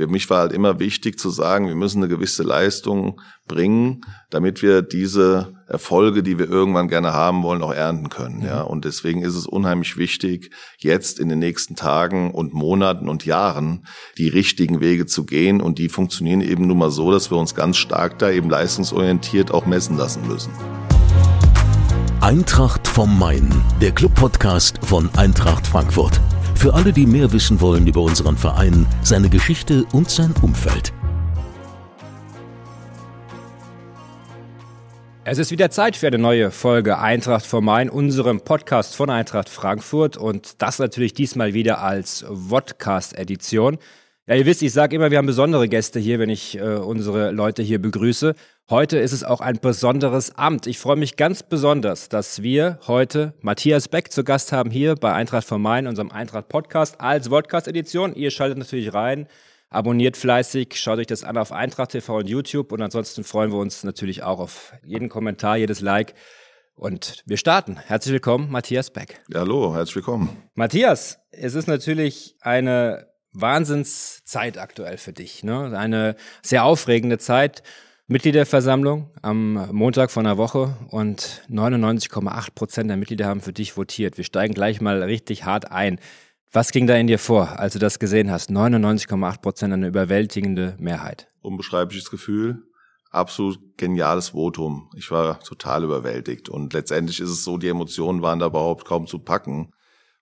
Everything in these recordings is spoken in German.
für mich war halt immer wichtig zu sagen, wir müssen eine gewisse Leistung bringen, damit wir diese Erfolge, die wir irgendwann gerne haben wollen, auch ernten können. Ja, und deswegen ist es unheimlich wichtig, jetzt in den nächsten Tagen und Monaten und Jahren die richtigen Wege zu gehen. Und die funktionieren eben nun mal so, dass wir uns ganz stark da eben leistungsorientiert auch messen lassen müssen. Eintracht vom Main, der Club-Podcast von Eintracht Frankfurt. Für alle, die mehr wissen wollen über unseren Verein, seine Geschichte und sein Umfeld. Es ist wieder Zeit für eine neue Folge Eintracht vom Main, unserem Podcast von Eintracht Frankfurt und das natürlich diesmal wieder als Vodcast-Edition. Ja, ihr wisst, ich sage immer, wir haben besondere Gäste hier, wenn ich äh, unsere Leute hier begrüße. Heute ist es auch ein besonderes Amt. Ich freue mich ganz besonders, dass wir heute Matthias Beck zu Gast haben hier bei Eintracht vom Main, unserem Eintracht Podcast als Podcast-Edition. Ihr schaltet natürlich rein, abonniert fleißig, schaut euch das an auf Eintracht TV und YouTube und ansonsten freuen wir uns natürlich auch auf jeden Kommentar, jedes Like. Und wir starten. Herzlich willkommen, Matthias Beck. Ja, hallo, herzlich willkommen. Matthias, es ist natürlich eine Wahnsinnszeit aktuell für dich. Ne? Eine sehr aufregende Zeit. Mitgliederversammlung am Montag von der Woche und 99,8 Prozent der Mitglieder haben für dich votiert. Wir steigen gleich mal richtig hart ein. Was ging da in dir vor, als du das gesehen hast? 99,8 Prozent, eine überwältigende Mehrheit. Unbeschreibliches Gefühl, absolut geniales Votum. Ich war total überwältigt und letztendlich ist es so, die Emotionen waren da überhaupt kaum zu packen,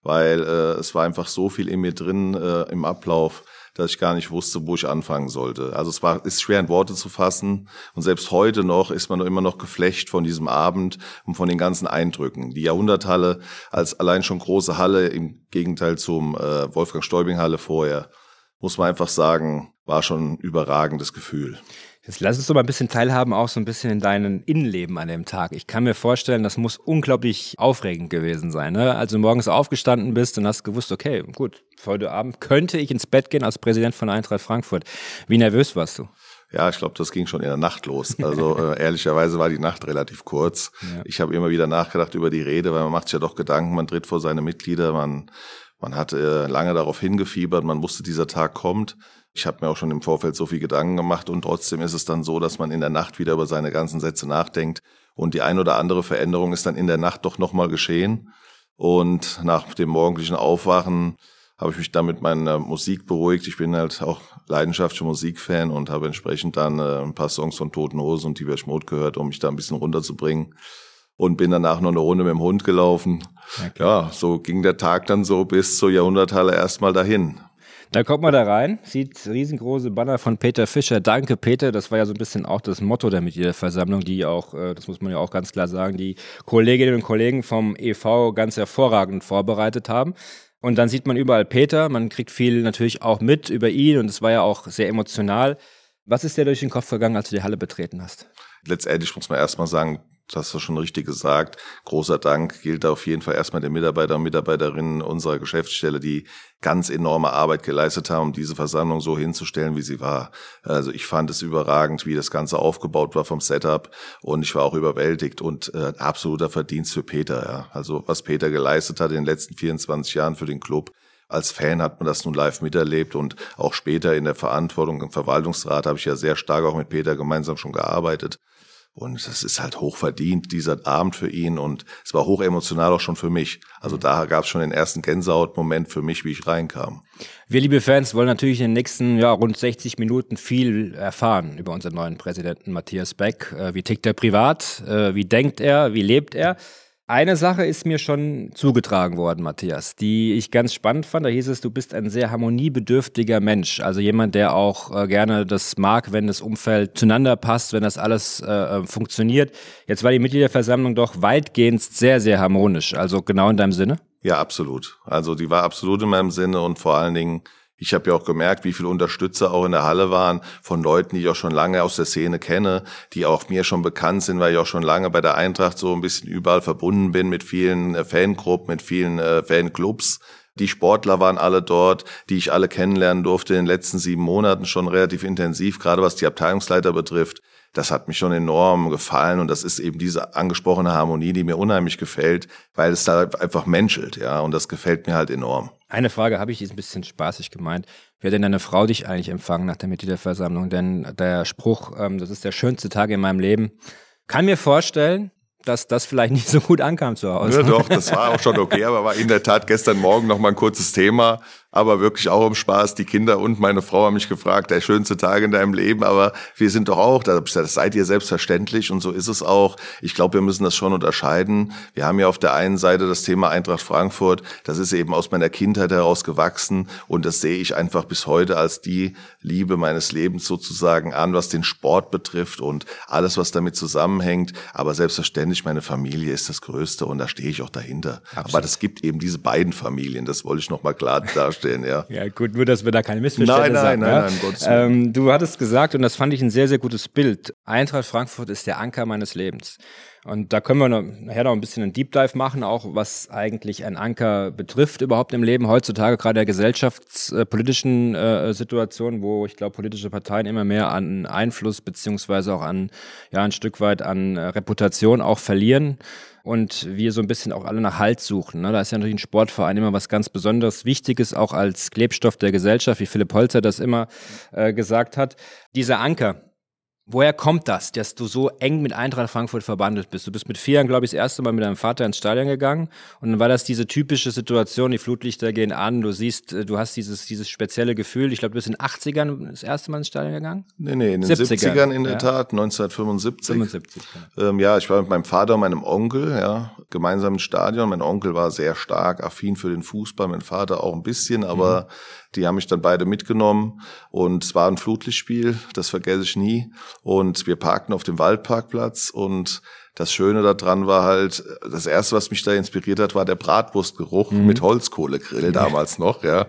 weil äh, es war einfach so viel in mir drin äh, im Ablauf dass ich gar nicht wusste, wo ich anfangen sollte. Also es war, ist schwer in Worte zu fassen. Und selbst heute noch ist man immer noch geflecht von diesem Abend und von den ganzen Eindrücken. Die Jahrhunderthalle als allein schon große Halle im Gegenteil zum äh, Wolfgang Stäubing Halle vorher, muss man einfach sagen, war schon ein überragendes Gefühl. Jetzt lass uns doch mal ein bisschen teilhaben, auch so ein bisschen in deinem Innenleben an dem Tag. Ich kann mir vorstellen, das muss unglaublich aufregend gewesen sein. Ne? Also du morgens aufgestanden bist und hast gewusst, okay, gut, heute Abend könnte ich ins Bett gehen als Präsident von Eintracht Frankfurt. Wie nervös warst du? Ja, ich glaube, das ging schon in der Nacht los. Also äh, ehrlicherweise war die Nacht relativ kurz. Ja. Ich habe immer wieder nachgedacht über die Rede, weil man macht sich ja doch Gedanken, man tritt vor seine Mitglieder, man, man hat äh, lange darauf hingefiebert, man wusste, dieser Tag kommt. Ich habe mir auch schon im Vorfeld so viel Gedanken gemacht und trotzdem ist es dann so, dass man in der Nacht wieder über seine ganzen Sätze nachdenkt und die ein oder andere Veränderung ist dann in der Nacht doch nochmal geschehen. Und nach dem morgendlichen Aufwachen habe ich mich dann mit meiner Musik beruhigt. Ich bin halt auch leidenschaftlicher Musikfan und habe entsprechend dann äh, ein paar Songs von Toten Hosen und Tibet Schmott gehört, um mich da ein bisschen runterzubringen. Und bin danach noch eine Runde mit dem Hund gelaufen. Okay. Ja, so ging der Tag dann so bis zur Jahrhunderthalle erstmal dahin. Da kommt man da rein, sieht riesengroße Banner von Peter Fischer. Danke, Peter. Das war ja so ein bisschen auch das Motto der Mitgliederversammlung, die auch, äh, das muss man ja auch ganz klar sagen, die Kolleginnen und Kollegen vom EV ganz hervorragend vorbereitet haben. Und dann sieht man überall Peter, man kriegt viel natürlich auch mit über ihn und es war ja auch sehr emotional. Was ist dir durch den Kopf gegangen, als du die Halle betreten hast? Letztendlich muss man erstmal sagen, das hast du schon richtig gesagt. Großer Dank gilt auf jeden Fall erstmal den Mitarbeiter und Mitarbeiterinnen unserer Geschäftsstelle, die ganz enorme Arbeit geleistet haben, um diese Versammlung so hinzustellen, wie sie war. Also ich fand es überragend, wie das Ganze aufgebaut war vom Setup und ich war auch überwältigt und äh, absoluter Verdienst für Peter. Ja. Also was Peter geleistet hat in den letzten 24 Jahren für den Club, als Fan hat man das nun live miterlebt und auch später in der Verantwortung im Verwaltungsrat habe ich ja sehr stark auch mit Peter gemeinsam schon gearbeitet. Und es ist halt hoch verdient, dieser Abend für ihn. Und es war hoch emotional auch schon für mich. Also mhm. da gab es schon den ersten Gänsehautmoment für mich, wie ich reinkam. Wir, liebe Fans, wollen natürlich in den nächsten ja, rund 60 Minuten viel erfahren über unseren neuen Präsidenten Matthias Beck. Äh, wie tickt er privat? Äh, wie denkt er? Wie lebt er? Eine Sache ist mir schon zugetragen worden, Matthias, die ich ganz spannend fand. Da hieß es, du bist ein sehr harmoniebedürftiger Mensch. Also jemand, der auch äh, gerne das mag, wenn das Umfeld zueinander passt, wenn das alles äh, äh, funktioniert. Jetzt war die Mitgliederversammlung doch weitgehend sehr, sehr harmonisch. Also genau in deinem Sinne? Ja, absolut. Also die war absolut in meinem Sinne und vor allen Dingen ich habe ja auch gemerkt, wie viele Unterstützer auch in der Halle waren von Leuten, die ich auch schon lange aus der Szene kenne, die auch mir schon bekannt sind, weil ich auch schon lange bei der Eintracht so ein bisschen überall verbunden bin mit vielen äh, Fangruppen, mit vielen äh, Fanclubs. Die Sportler waren alle dort, die ich alle kennenlernen durfte in den letzten sieben Monaten schon relativ intensiv, gerade was die Abteilungsleiter betrifft. Das hat mich schon enorm gefallen und das ist eben diese angesprochene Harmonie, die mir unheimlich gefällt, weil es da einfach menschelt, ja, und das gefällt mir halt enorm. Eine Frage habe ich, die ist ein bisschen spaßig gemeint. Wie hat denn deine Frau dich eigentlich empfangen nach der Mitgliederversammlung? Denn der Spruch, ähm, das ist der schönste Tag in meinem Leben, kann mir vorstellen, dass das vielleicht nicht so gut ankam zu Hause. Ja, doch, das war auch schon okay, aber war in der Tat gestern Morgen noch mal ein kurzes Thema aber wirklich auch im Spaß. Die Kinder und meine Frau haben mich gefragt, der schönste Tag in deinem Leben, aber wir sind doch auch, das seid ihr selbstverständlich und so ist es auch. Ich glaube, wir müssen das schon unterscheiden. Wir haben ja auf der einen Seite das Thema Eintracht Frankfurt, das ist eben aus meiner Kindheit heraus gewachsen und das sehe ich einfach bis heute als die Liebe meines Lebens sozusagen an, was den Sport betrifft und alles, was damit zusammenhängt. Aber selbstverständlich, meine Familie ist das Größte und da stehe ich auch dahinter. Absolut. Aber das gibt eben diese beiden Familien, das wollte ich noch mal klar darstellen stehen, ja. Ja, gut, nur, dass wir da keine Missverständnisse nein, nein, haben. Nein, nein, nein, nein, ähm, Du hattest gesagt, und das fand ich ein sehr, sehr gutes Bild, Eintracht Frankfurt ist der Anker meines Lebens. Und da können wir nachher noch ein bisschen einen Deep Dive machen, auch was eigentlich ein Anker betrifft überhaupt im Leben heutzutage, gerade der gesellschaftspolitischen äh, Situation, wo ich glaube, politische Parteien immer mehr an Einfluss beziehungsweise auch an, ja, ein Stück weit an äh, Reputation auch verlieren und wir so ein bisschen auch alle nach Halt suchen. Ne? Da ist ja natürlich ein Sportverein immer was ganz Besonderes, Wichtiges, auch als Klebstoff der Gesellschaft, wie Philipp Holzer das immer äh, gesagt hat. Dieser Anker, Woher kommt das, dass du so eng mit Eintracht Frankfurt verbandelt bist? Du bist mit vier Jahren, glaube ich, das erste Mal mit deinem Vater ins Stadion gegangen und dann war das diese typische Situation, die Flutlichter gehen an, du siehst, äh, du hast dieses, dieses spezielle Gefühl. Ich glaube, du bist in den 80ern das erste Mal ins Stadion gegangen? Nee, nee, in den 70ern, 70ern in der ja. Tat, 1975. 75, ja. Ähm, ja, ich war mit meinem Vater und meinem Onkel, ja, gemeinsam im Stadion. Mein Onkel war sehr stark affin für den Fußball, mein Vater auch ein bisschen, aber mhm die haben mich dann beide mitgenommen und es war ein Flutlichtspiel, das vergesse ich nie. Und wir parkten auf dem Waldparkplatz und das Schöne daran war halt, das erste, was mich da inspiriert hat, war der Bratwurstgeruch mhm. mit Holzkohlegrill damals noch, ja.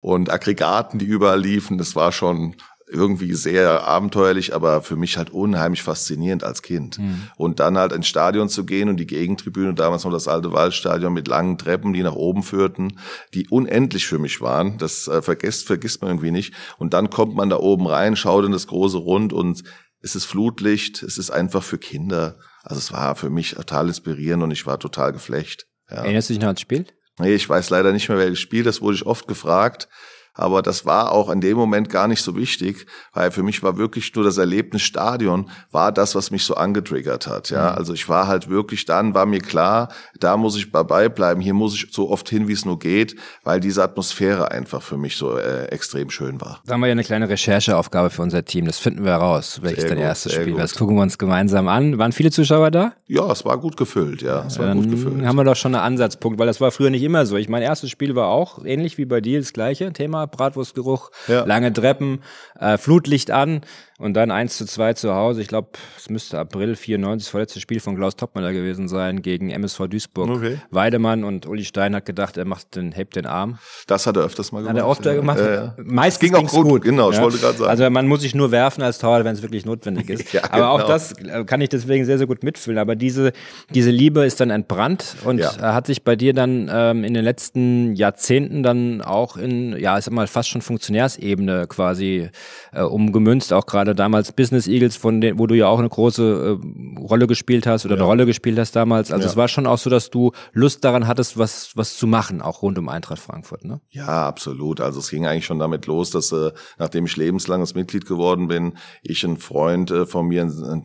Und Aggregaten, die überall liefen, das war schon irgendwie sehr abenteuerlich, aber für mich halt unheimlich faszinierend als Kind. Mhm. Und dann halt ins Stadion zu gehen und die Gegentribüne, damals noch das alte Waldstadion mit langen Treppen, die nach oben führten, die unendlich für mich waren. Das äh, vergisst, vergisst man irgendwie nicht. Und dann kommt man da oben rein, schaut in das große Rund und es ist Flutlicht, es ist einfach für Kinder. Also es war für mich total inspirierend und ich war total geflecht. Ja. Erinnerst du dich noch ans Spiel? Nee, ich weiß leider nicht mehr, welches Spiel, das wurde ich oft gefragt. Aber das war auch in dem Moment gar nicht so wichtig, weil für mich war wirklich nur das Erlebnis Stadion war das, was mich so angetriggert hat. Ja, mhm. also ich war halt wirklich dann, war mir klar, da muss ich dabei bleiben, hier muss ich so oft hin, wie es nur geht, weil diese Atmosphäre einfach für mich so äh, extrem schön war. Da haben wir ja eine kleine Rechercheaufgabe für unser Team. Das finden wir heraus, welches dein erstes Spiel war. Das gucken wir uns gemeinsam an. Waren viele Zuschauer da? Ja, es war gut gefüllt, ja. Es war Dann gut gefüllt. haben wir doch schon einen Ansatzpunkt, weil das war früher nicht immer so. Ich mein erstes Spiel war auch ähnlich wie bei dir das gleiche Thema Bratwurstgeruch, ja. lange Treppen, äh, Flutlicht an. Und dann 1 zu 2 zu Hause. Ich glaube, es müsste April 94 das vorletzte Spiel von Klaus Toppmüller gewesen sein gegen MSV Duisburg. Okay. Weidemann und Uli Stein hat gedacht, er macht den, hebt den Arm. Das hat er öfters mal gemacht. Hat er öfter ja. gemacht. Ja, ja. Meistens ging auch gut. gut. Genau, ich wollte gerade sagen. Also man muss sich nur werfen als Torwart, wenn es wirklich notwendig ist. Aber auch genau. das äh, kann ich deswegen sehr, sehr gut mitfühlen. Aber diese, diese Liebe ist dann entbrannt und hat sich bei dir dann ähm, in den letzten Jahrzehnten dann auch in, ja, mal, fast schon Funktionärsebene quasi äh, umgemünzt. Auch gerade damals Business Eagles, von denen, wo du ja auch eine große äh, Rolle gespielt hast oder ja. eine Rolle gespielt hast damals. Also ja. es war schon auch so, dass du Lust daran hattest, was, was zu machen, auch rund um Eintracht Frankfurt, ne? Ja, absolut. Also es ging eigentlich schon damit los, dass äh, nachdem ich lebenslanges Mitglied geworden bin, ich einen Freund äh, von mir,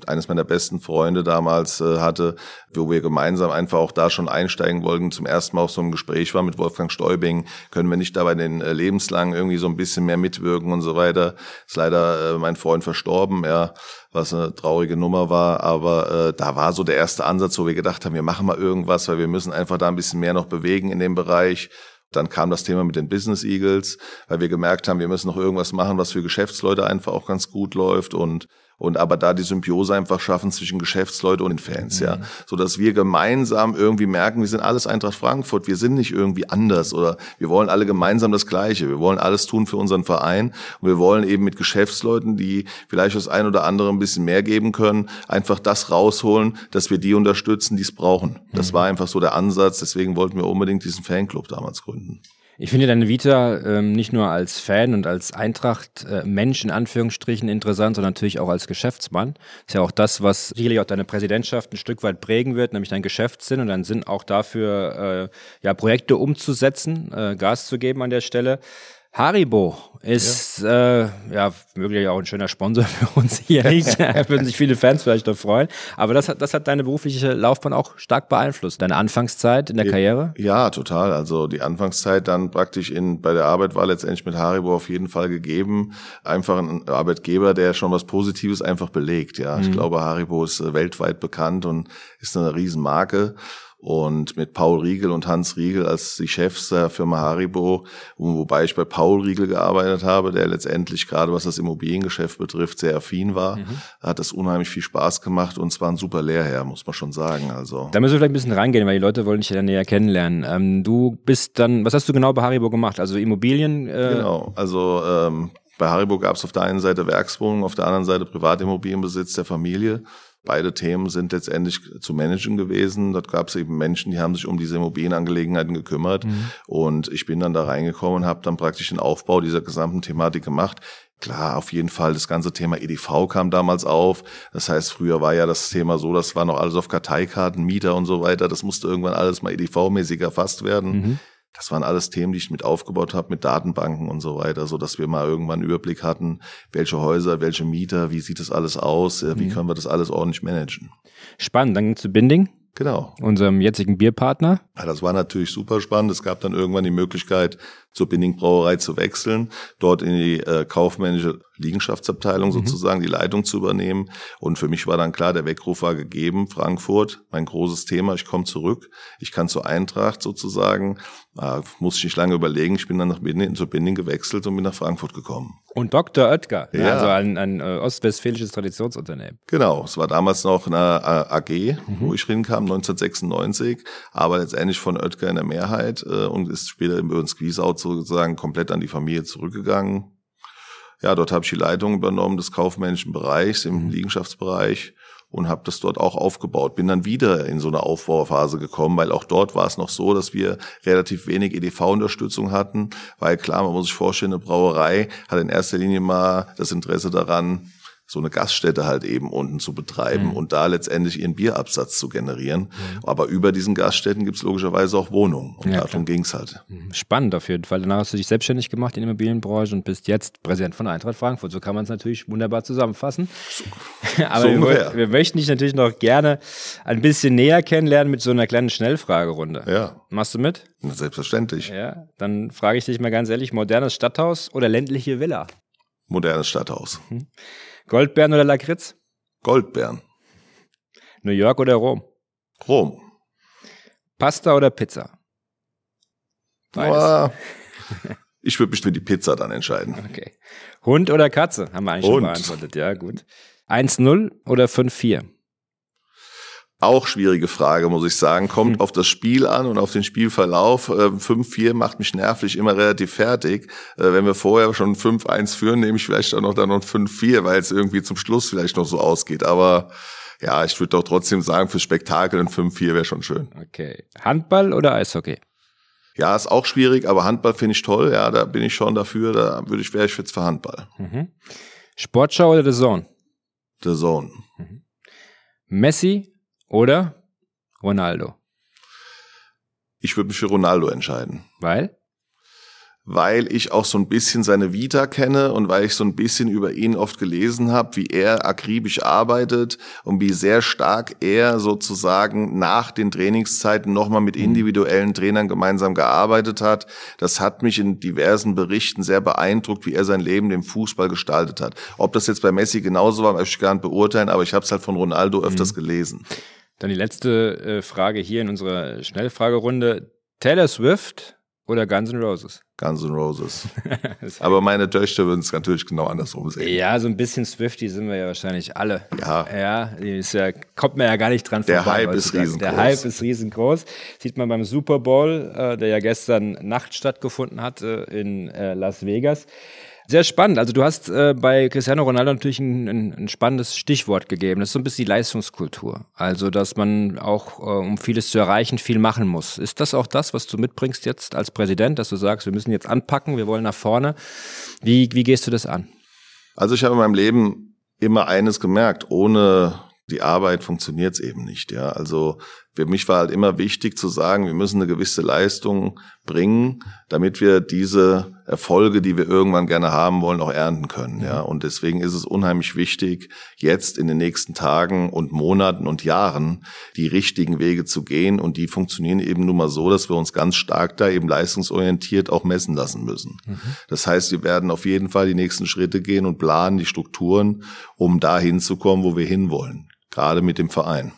eines meiner besten Freunde damals äh, hatte, wo wir gemeinsam einfach auch da schon einsteigen wollten, zum ersten Mal auf so einem Gespräch war mit Wolfgang Stäubing, können wir nicht dabei den äh, lebenslang irgendwie so ein bisschen mehr mitwirken und so weiter. Ist leider äh, mein Freund verstorben, ja, was eine traurige Nummer war, aber äh, da war so der erste Ansatz, wo wir gedacht haben, wir machen mal irgendwas, weil wir müssen einfach da ein bisschen mehr noch bewegen in dem Bereich. Dann kam das Thema mit den Business Eagles, weil wir gemerkt haben, wir müssen noch irgendwas machen, was für Geschäftsleute einfach auch ganz gut läuft und und aber da die Symbiose einfach schaffen zwischen Geschäftsleute und den Fans, mhm. ja, so dass wir gemeinsam irgendwie merken, wir sind alles Eintracht Frankfurt, wir sind nicht irgendwie anders oder wir wollen alle gemeinsam das Gleiche, wir wollen alles tun für unseren Verein und wir wollen eben mit Geschäftsleuten, die vielleicht das ein oder andere ein bisschen mehr geben können, einfach das rausholen, dass wir die unterstützen, die es brauchen. Das mhm. war einfach so der Ansatz, deswegen wollten wir unbedingt diesen Fanclub damals gründen. Ich finde deine Vita ähm, nicht nur als Fan und als Eintracht-Mensch äh, in Anführungsstrichen interessant, sondern natürlich auch als Geschäftsmann. ist ja auch das, was sicherlich auch deine Präsidentschaft ein Stück weit prägen wird, nämlich dein Geschäftssinn und dein Sinn auch dafür, äh, ja, Projekte umzusetzen, äh, Gas zu geben an der Stelle. Haribo ist ja, äh, ja möglich auch ein schöner Sponsor für uns hier. da würden sich viele Fans vielleicht noch freuen. Aber das hat, das hat deine berufliche Laufbahn auch stark beeinflusst. Deine Anfangszeit in der Karriere? Ja, total. Also die Anfangszeit dann praktisch in bei der Arbeit war letztendlich mit Haribo auf jeden Fall gegeben. Einfach ein Arbeitgeber, der schon was Positives einfach belegt. Ja, mhm. ich glaube, Haribo ist äh, weltweit bekannt und ist eine Riesenmarke und mit Paul Riegel und Hans Riegel als die Chefs der Firma Haribo, wobei ich bei Paul Riegel gearbeitet habe, der letztendlich gerade was das Immobiliengeschäft betrifft sehr affin war, mhm. hat das unheimlich viel Spaß gemacht und zwar ein super Lehrherr, muss man schon sagen. Also da müssen wir vielleicht ein bisschen reingehen, weil die Leute wollen dich ja näher kennenlernen. Ähm, du bist dann, was hast du genau bei Haribo gemacht? Also Immobilien? Äh genau, also ähm, bei Haribo gab es auf der einen Seite Werkswohnungen, auf der anderen Seite Privatimmobilienbesitz der Familie. Beide Themen sind letztendlich zu managen gewesen. Dort gab es eben Menschen, die haben sich um diese Immobilienangelegenheiten gekümmert. Mhm. Und ich bin dann da reingekommen und habe dann praktisch den Aufbau dieser gesamten Thematik gemacht. Klar, auf jeden Fall, das ganze Thema EDV kam damals auf. Das heißt, früher war ja das Thema so, das war noch alles auf Karteikarten, Mieter und so weiter. Das musste irgendwann alles mal EDV-mäßig erfasst werden. Mhm. Das waren alles Themen, die ich mit aufgebaut habe, mit Datenbanken und so weiter, so dass wir mal irgendwann einen Überblick hatten, welche Häuser, welche Mieter, wie sieht das alles aus, wie mhm. können wir das alles ordentlich managen. Spannend, dann zu Binding. Genau. Unserem jetzigen Bierpartner. Ja, das war natürlich super spannend. Es gab dann irgendwann die Möglichkeit, zur Binding Brauerei zu wechseln, dort in die äh, kaufmännische Liegenschaftsabteilung mhm. sozusagen die Leitung zu übernehmen. Und für mich war dann klar, der Weckruf war gegeben, Frankfurt, mein großes Thema, ich komme zurück, ich kann zur Eintracht sozusagen, äh, muss ich nicht lange überlegen, ich bin dann nach Binding, zur Binding gewechselt und bin nach Frankfurt gekommen. Und Dr. Oetker, ja. also ein, ein äh, ostwestfälisches Traditionsunternehmen. Genau, es war damals noch eine äh, AG, mhm. wo ich rinkam, 1996, aber letztendlich von Oetker in der Mehrheit äh, und ist später über den Squeeze-Out sozusagen komplett an die Familie zurückgegangen. Ja, dort habe ich die Leitung übernommen des kaufmännischen Bereichs im mhm. Liegenschaftsbereich und habe das dort auch aufgebaut. Bin dann wieder in so eine Aufbauphase gekommen, weil auch dort war es noch so, dass wir relativ wenig EDV-Unterstützung hatten, weil klar, man muss sich vorstellen, eine Brauerei hat in erster Linie mal das Interesse daran, so eine Gaststätte halt eben unten zu betreiben mhm. und da letztendlich ihren Bierabsatz zu generieren. Mhm. Aber über diesen Gaststätten gibt's logischerweise auch Wohnungen und ja, darum ging's halt. Mhm. Spannend auf jeden Fall. Danach hast du dich selbstständig gemacht in der Immobilienbranche und bist jetzt Präsident von Eintracht Frankfurt. So kann man es natürlich wunderbar zusammenfassen. So, Aber so wir, wir, möchten dich natürlich noch gerne ein bisschen näher kennenlernen mit so einer kleinen Schnellfragerunde. Ja. Machst du mit? Selbstverständlich. Ja. Dann frage ich dich mal ganz ehrlich, modernes Stadthaus oder ländliche Villa? Modernes Stadthaus. Mhm. Goldbeeren oder Lakritz? Goldbeeren. New York oder Rom? Rom. Pasta oder Pizza? Beides. ich würde mich für die Pizza dann entscheiden. Okay. Hund oder Katze? Haben wir eigentlich Hund. schon beantwortet. Ja, gut. 1-0 oder 5-4? Auch schwierige Frage, muss ich sagen. Kommt hm. auf das Spiel an und auf den Spielverlauf. 5-4 äh, macht mich nervlich immer relativ fertig. Äh, wenn wir vorher schon 5-1 führen, nehme ich vielleicht auch noch dann noch 5-4, weil es irgendwie zum Schluss vielleicht noch so ausgeht. Aber ja, ich würde doch trotzdem sagen, für Spektakel ein 5-4 wäre schon schön. Okay. Handball oder Eishockey? Ja, ist auch schwierig, aber Handball finde ich toll. Ja, da bin ich schon dafür. Da würde ich, wäre ich jetzt für Handball. Mhm. Sportschau oder The Zone? The Zone. Mhm. Messi oder Ronaldo? Ich würde mich für Ronaldo entscheiden. Weil? Weil ich auch so ein bisschen seine Vita kenne und weil ich so ein bisschen über ihn oft gelesen habe, wie er akribisch arbeitet und wie sehr stark er sozusagen nach den Trainingszeiten nochmal mit mhm. individuellen Trainern gemeinsam gearbeitet hat. Das hat mich in diversen Berichten sehr beeindruckt, wie er sein Leben im Fußball gestaltet hat. Ob das jetzt bei Messi genauso war, möchte ich gar nicht beurteilen, aber ich habe es halt von Ronaldo öfters mhm. gelesen. Dann die letzte äh, Frage hier in unserer Schnellfragerunde. Taylor Swift oder Guns N' Roses? Guns N' Roses. Aber meine Töchter würden es natürlich genau andersrum sehen. Ja, so ein bisschen Swifty sind wir ja wahrscheinlich alle. Ja. Ja, ist ja kommt man ja gar nicht dran Der vorbei. Der Hype ist riesengroß. Der Hype ist riesengroß. Sieht man beim Super Bowl, äh, der ja gestern Nacht stattgefunden hat äh, in äh, Las Vegas. Sehr spannend. Also du hast äh, bei Cristiano Ronaldo natürlich ein, ein, ein, spannendes Stichwort gegeben. Das ist so ein bisschen die Leistungskultur. Also, dass man auch, äh, um vieles zu erreichen, viel machen muss. Ist das auch das, was du mitbringst jetzt als Präsident, dass du sagst, wir müssen jetzt anpacken, wir wollen nach vorne? Wie, wie gehst du das an? Also ich habe in meinem Leben immer eines gemerkt, ohne die Arbeit funktioniert es eben nicht. Ja, also für mich war halt immer wichtig zu sagen, wir müssen eine gewisse Leistung bringen, damit wir diese Erfolge, die wir irgendwann gerne haben wollen, auch ernten können. Ja, und deswegen ist es unheimlich wichtig, jetzt in den nächsten Tagen und Monaten und Jahren die richtigen Wege zu gehen. Und die funktionieren eben nun mal so, dass wir uns ganz stark da eben leistungsorientiert auch messen lassen müssen. Mhm. Das heißt, wir werden auf jeden Fall die nächsten Schritte gehen und planen die Strukturen, um da hinzukommen, wo wir hinwollen gerade mit dem Verein.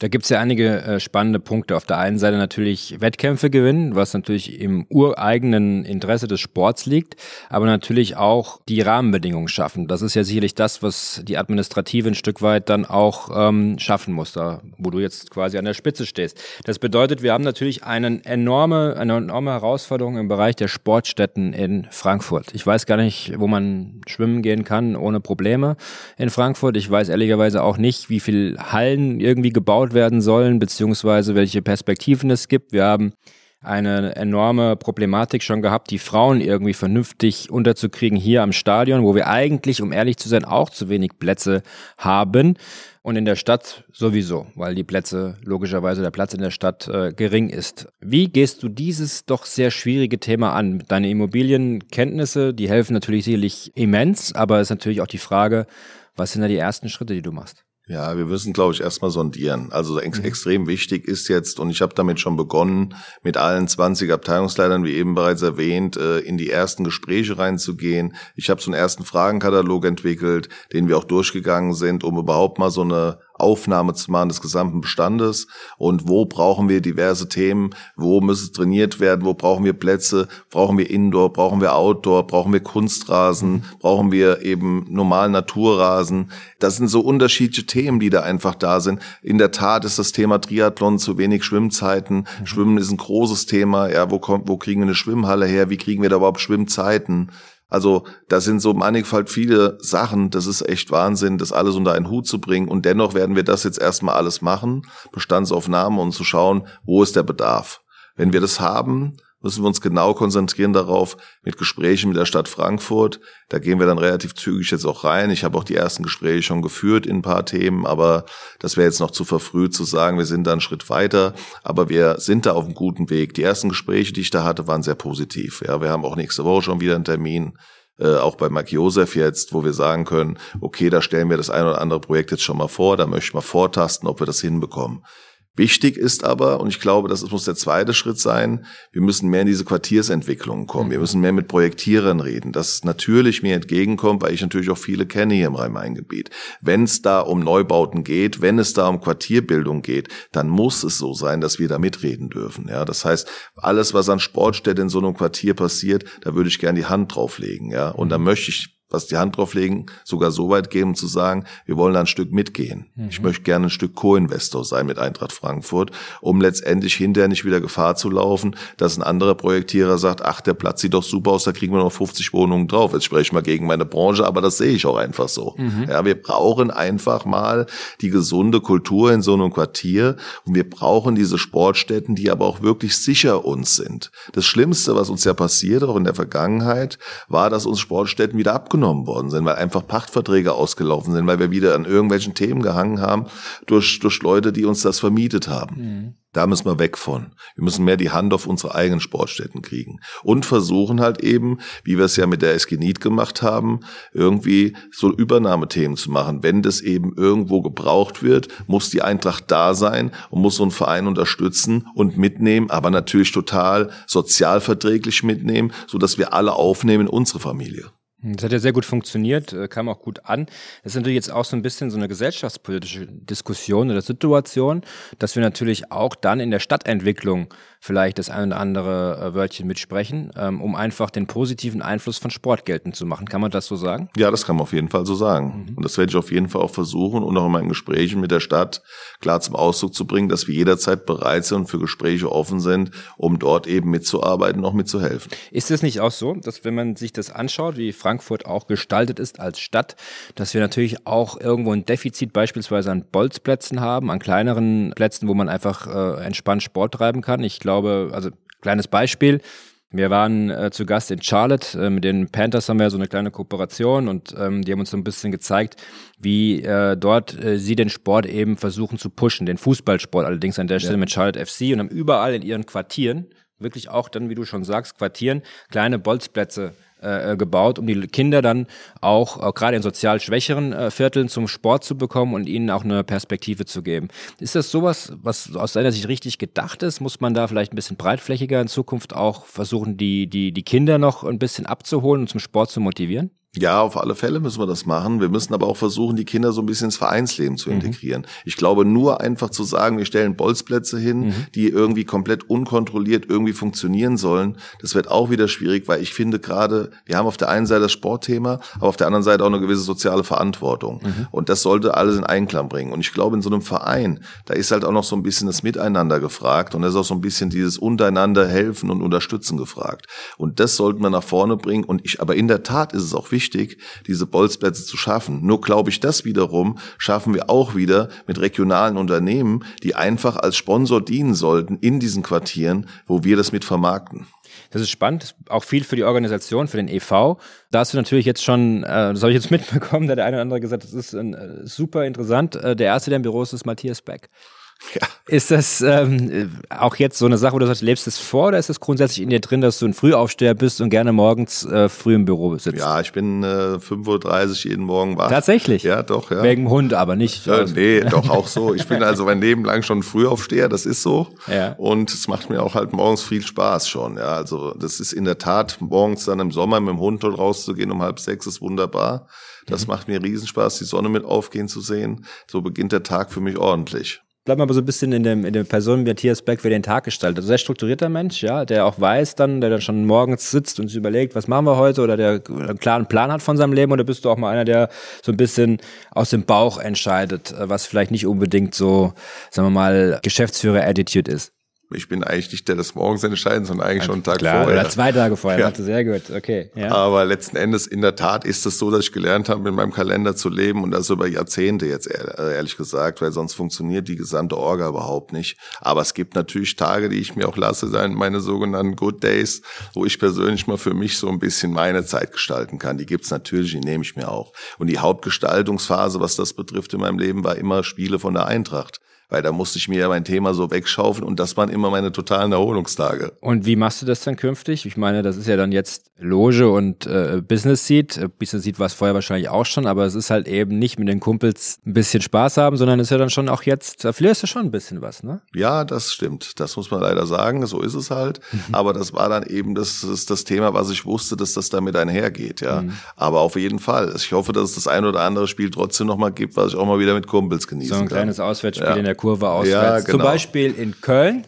Da gibt's ja einige äh, spannende Punkte. Auf der einen Seite natürlich Wettkämpfe gewinnen, was natürlich im ureigenen Interesse des Sports liegt, aber natürlich auch die Rahmenbedingungen schaffen. Das ist ja sicherlich das, was die Administrative ein Stück weit dann auch ähm, schaffen muss, da wo du jetzt quasi an der Spitze stehst. Das bedeutet, wir haben natürlich einen enorme, eine enorme Herausforderung im Bereich der Sportstätten in Frankfurt. Ich weiß gar nicht, wo man schwimmen gehen kann ohne Probleme in Frankfurt. Ich weiß ehrlicherweise auch nicht, wie viel Hallen irgendwie gebaut aufgebaut werden sollen, beziehungsweise welche Perspektiven es gibt. Wir haben eine enorme Problematik schon gehabt, die Frauen irgendwie vernünftig unterzukriegen hier am Stadion, wo wir eigentlich, um ehrlich zu sein, auch zu wenig Plätze haben. Und in der Stadt sowieso, weil die Plätze, logischerweise der Platz in der Stadt äh, gering ist. Wie gehst du dieses doch sehr schwierige Thema an? Deine Immobilienkenntnisse, die helfen natürlich sicherlich immens, aber es ist natürlich auch die Frage, was sind da die ersten Schritte, die du machst? Ja, wir müssen, glaube ich, erstmal sondieren. Also ex mhm. extrem wichtig ist jetzt, und ich habe damit schon begonnen, mit allen 20 Abteilungsleitern, wie eben bereits erwähnt, äh, in die ersten Gespräche reinzugehen. Ich habe so einen ersten Fragenkatalog entwickelt, den wir auch durchgegangen sind, um überhaupt mal so eine Aufnahme zu machen des gesamten Bestandes und wo brauchen wir diverse Themen, wo muss trainiert werden, wo brauchen wir Plätze, brauchen wir Indoor, brauchen wir Outdoor, brauchen wir Kunstrasen, brauchen wir eben normalen Naturrasen. Das sind so unterschiedliche Themen, die da einfach da sind. In der Tat ist das Thema Triathlon zu wenig Schwimmzeiten. Mhm. Schwimmen ist ein großes Thema. Ja, wo kommt, wo kriegen wir eine Schwimmhalle her? Wie kriegen wir da überhaupt Schwimmzeiten? Also da sind so mannigfalt viele Sachen, das ist echt Wahnsinn, das alles unter einen Hut zu bringen. Und dennoch werden wir das jetzt erstmal alles machen, Bestandsaufnahme und zu schauen, wo ist der Bedarf. Wenn wir das haben, müssen wir uns genau konzentrieren darauf mit Gesprächen mit der Stadt Frankfurt. Da gehen wir dann relativ zügig jetzt auch rein. Ich habe auch die ersten Gespräche schon geführt in ein paar Themen, aber das wäre jetzt noch zu verfrüht zu sagen, wir sind da einen Schritt weiter. Aber wir sind da auf einem guten Weg. Die ersten Gespräche, die ich da hatte, waren sehr positiv. Ja, wir haben auch nächste Woche schon wieder einen Termin. Äh, auch bei Mark Josef jetzt, wo wir sagen können, okay, da stellen wir das ein oder andere Projekt jetzt schon mal vor, da möchten wir vortasten, ob wir das hinbekommen. Wichtig ist aber, und ich glaube, das muss der zweite Schritt sein, wir müssen mehr in diese Quartiersentwicklung kommen. Wir müssen mehr mit Projektierern reden, das natürlich mir entgegenkommt, weil ich natürlich auch viele kenne hier im Rhein-Main-Gebiet. Wenn es da um Neubauten geht, wenn es da um Quartierbildung geht, dann muss es so sein, dass wir da mitreden dürfen. Ja, das heißt, alles, was an Sportstätte in so einem Quartier passiert, da würde ich gerne die Hand drauflegen. Ja, und da möchte ich was die Hand drauflegen, sogar so weit gehen, um zu sagen, wir wollen da ein Stück mitgehen. Mhm. Ich möchte gerne ein Stück Co-Investor sein mit Eintracht Frankfurt, um letztendlich hinterher nicht wieder Gefahr zu laufen, dass ein anderer Projektierer sagt, ach, der Platz sieht doch super aus, da kriegen wir noch 50 Wohnungen drauf. Jetzt spreche ich mal gegen meine Branche, aber das sehe ich auch einfach so. Mhm. Ja, wir brauchen einfach mal die gesunde Kultur in so einem Quartier und wir brauchen diese Sportstätten, die aber auch wirklich sicher uns sind. Das Schlimmste, was uns ja passiert, auch in der Vergangenheit, war, dass uns Sportstätten wieder abgenommen aufgenommen worden sind, weil einfach Pachtverträge ausgelaufen sind, weil wir wieder an irgendwelchen Themen gehangen haben durch, durch Leute, die uns das vermietet haben. Mhm. Da müssen wir weg von. Wir müssen mehr die Hand auf unsere eigenen Sportstätten kriegen und versuchen halt eben, wie wir es ja mit der Eskenit gemacht haben, irgendwie so Übernahmethemen zu machen. Wenn das eben irgendwo gebraucht wird, muss die Eintracht da sein und muss so einen Verein unterstützen und mitnehmen, aber natürlich total sozialverträglich mitnehmen, so dass wir alle aufnehmen in unsere Familie. Das hat ja sehr gut funktioniert, äh, kam auch gut an. Das ist natürlich jetzt auch so ein bisschen so eine gesellschaftspolitische Diskussion oder Situation, dass wir natürlich auch dann in der Stadtentwicklung vielleicht das ein oder andere äh, Wörtchen mitsprechen, ähm, um einfach den positiven Einfluss von Sport geltend zu machen. Kann man das so sagen? Ja, das kann man auf jeden Fall so sagen. Mhm. Und das werde ich auf jeden Fall auch versuchen und auch in meinen Gesprächen mit der Stadt klar zum Ausdruck zu bringen, dass wir jederzeit bereit sind und für Gespräche offen sind, um dort eben mitzuarbeiten, auch mitzuhelfen. Ist es nicht auch so, dass wenn man sich das anschaut, wie Frankfurt auch gestaltet ist als Stadt, dass wir natürlich auch irgendwo ein Defizit beispielsweise an Bolzplätzen haben, an kleineren Plätzen, wo man einfach äh, entspannt Sport treiben kann. Ich glaube, also kleines Beispiel, wir waren äh, zu Gast in Charlotte. Äh, mit den Panthers haben wir so eine kleine Kooperation und ähm, die haben uns so ein bisschen gezeigt, wie äh, dort äh, sie den Sport eben versuchen zu pushen, den Fußballsport allerdings an der Stelle ja. mit Charlotte FC und haben überall in ihren Quartieren, wirklich auch dann, wie du schon sagst, Quartieren, kleine Bolzplätze äh, gebaut, um die Kinder dann auch, auch gerade in sozial schwächeren äh, Vierteln zum Sport zu bekommen und ihnen auch eine Perspektive zu geben. Ist das sowas, was aus deiner Sicht richtig gedacht ist? Muss man da vielleicht ein bisschen breitflächiger in Zukunft auch versuchen, die, die, die Kinder noch ein bisschen abzuholen und zum Sport zu motivieren? Ja, auf alle Fälle müssen wir das machen. Wir müssen aber auch versuchen, die Kinder so ein bisschen ins Vereinsleben zu mhm. integrieren. Mhm. Ich glaube, nur einfach zu sagen, wir stellen Bolzplätze hin, mhm. die irgendwie komplett unkontrolliert irgendwie funktionieren sollen, das wird auch wieder schwierig, weil ich finde gerade, wir haben auf der einen Seite das Sportthema, aber auf der anderen Seite auch eine gewisse soziale Verantwortung. Mhm. Und das sollte alles in Einklang bringen. Und ich glaube, in so einem Verein, da ist halt auch noch so ein bisschen das Miteinander gefragt und da ist auch so ein bisschen dieses untereinander helfen und unterstützen gefragt. Und das sollten wir nach vorne bringen. Und ich, aber in der Tat ist es auch wichtig, wichtig, diese Bolzplätze zu schaffen. Nur glaube ich, das wiederum schaffen wir auch wieder mit regionalen Unternehmen, die einfach als Sponsor dienen sollten in diesen Quartieren, wo wir das mit vermarkten. Das ist spannend, auch viel für die Organisation, für den EV. Da hast du natürlich jetzt schon, äh, das habe ich jetzt mitbekommen, da der eine oder andere gesagt, das ist äh, super interessant. Äh, der erste, der im Büro ist, ist Matthias Beck. Ja. Ist das ähm, auch jetzt so eine Sache, wo du sagst, lebst du es vor oder ist es grundsätzlich in dir drin, dass du ein Frühaufsteher bist und gerne morgens äh, früh im Büro sitzt? Ja, ich bin äh, 5.30 Uhr jeden Morgen wach. Tatsächlich? Ja, doch, ja. Wegen Hund, aber nicht. Ja, nee, doch auch so. Ich bin also mein Leben lang schon Frühaufsteher, das ist so. Ja. Und es macht mir auch halt morgens viel Spaß schon. Ja, also das ist in der Tat, morgens dann im Sommer mit dem Hund rauszugehen um halb sechs ist wunderbar. Das mhm. macht mir Riesenspaß, die Sonne mit aufgehen zu sehen. So beginnt der Tag für mich ordentlich bleiben aber so ein bisschen in, dem, in der Person Matthias Beck für den Tag gestaltet. Also sehr strukturierter Mensch, ja, der auch weiß dann, der dann schon morgens sitzt und sich überlegt, was machen wir heute oder der einen klaren Plan hat von seinem Leben oder bist du auch mal einer, der so ein bisschen aus dem Bauch entscheidet, was vielleicht nicht unbedingt so, sagen wir mal, Geschäftsführer-Attitude ist? Ich bin eigentlich nicht der des Morgens entscheiden, sondern eigentlich schon einen Tag Klar, vorher. Oder zwei Tage vorher, ja. sehr gut, okay. Ja. Aber letzten Endes, in der Tat ist es so, dass ich gelernt habe, mit meinem Kalender zu leben und das über Jahrzehnte jetzt ehrlich gesagt, weil sonst funktioniert die gesamte Orga überhaupt nicht. Aber es gibt natürlich Tage, die ich mir auch lasse, sein meine sogenannten Good Days, wo ich persönlich mal für mich so ein bisschen meine Zeit gestalten kann. Die gibt's natürlich, die nehme ich mir auch. Und die Hauptgestaltungsphase, was das betrifft in meinem Leben, war immer Spiele von der Eintracht weil da musste ich mir ja mein Thema so wegschaufeln und das waren immer meine totalen Erholungstage. Und wie machst du das dann künftig? Ich meine, das ist ja dann jetzt Loge und äh, Business Seat. Äh, Business Seat war es vorher wahrscheinlich auch schon, aber es ist halt eben nicht mit den Kumpels ein bisschen Spaß haben, sondern ist ja dann schon auch jetzt, da verlierst du schon ein bisschen was, ne? Ja, das stimmt. Das muss man leider sagen. So ist es halt. Mhm. aber das war dann eben das, das, das Thema, was ich wusste, dass das damit einhergeht, ja. Mhm. Aber auf jeden Fall. Ich hoffe, dass es das ein oder andere Spiel trotzdem nochmal gibt, was ich auch mal wieder mit Kumpels genießen kann. So ein kann. kleines Auswärtsspiel ja. in der Kurve auswärts. Ja, genau. Zum Beispiel in Köln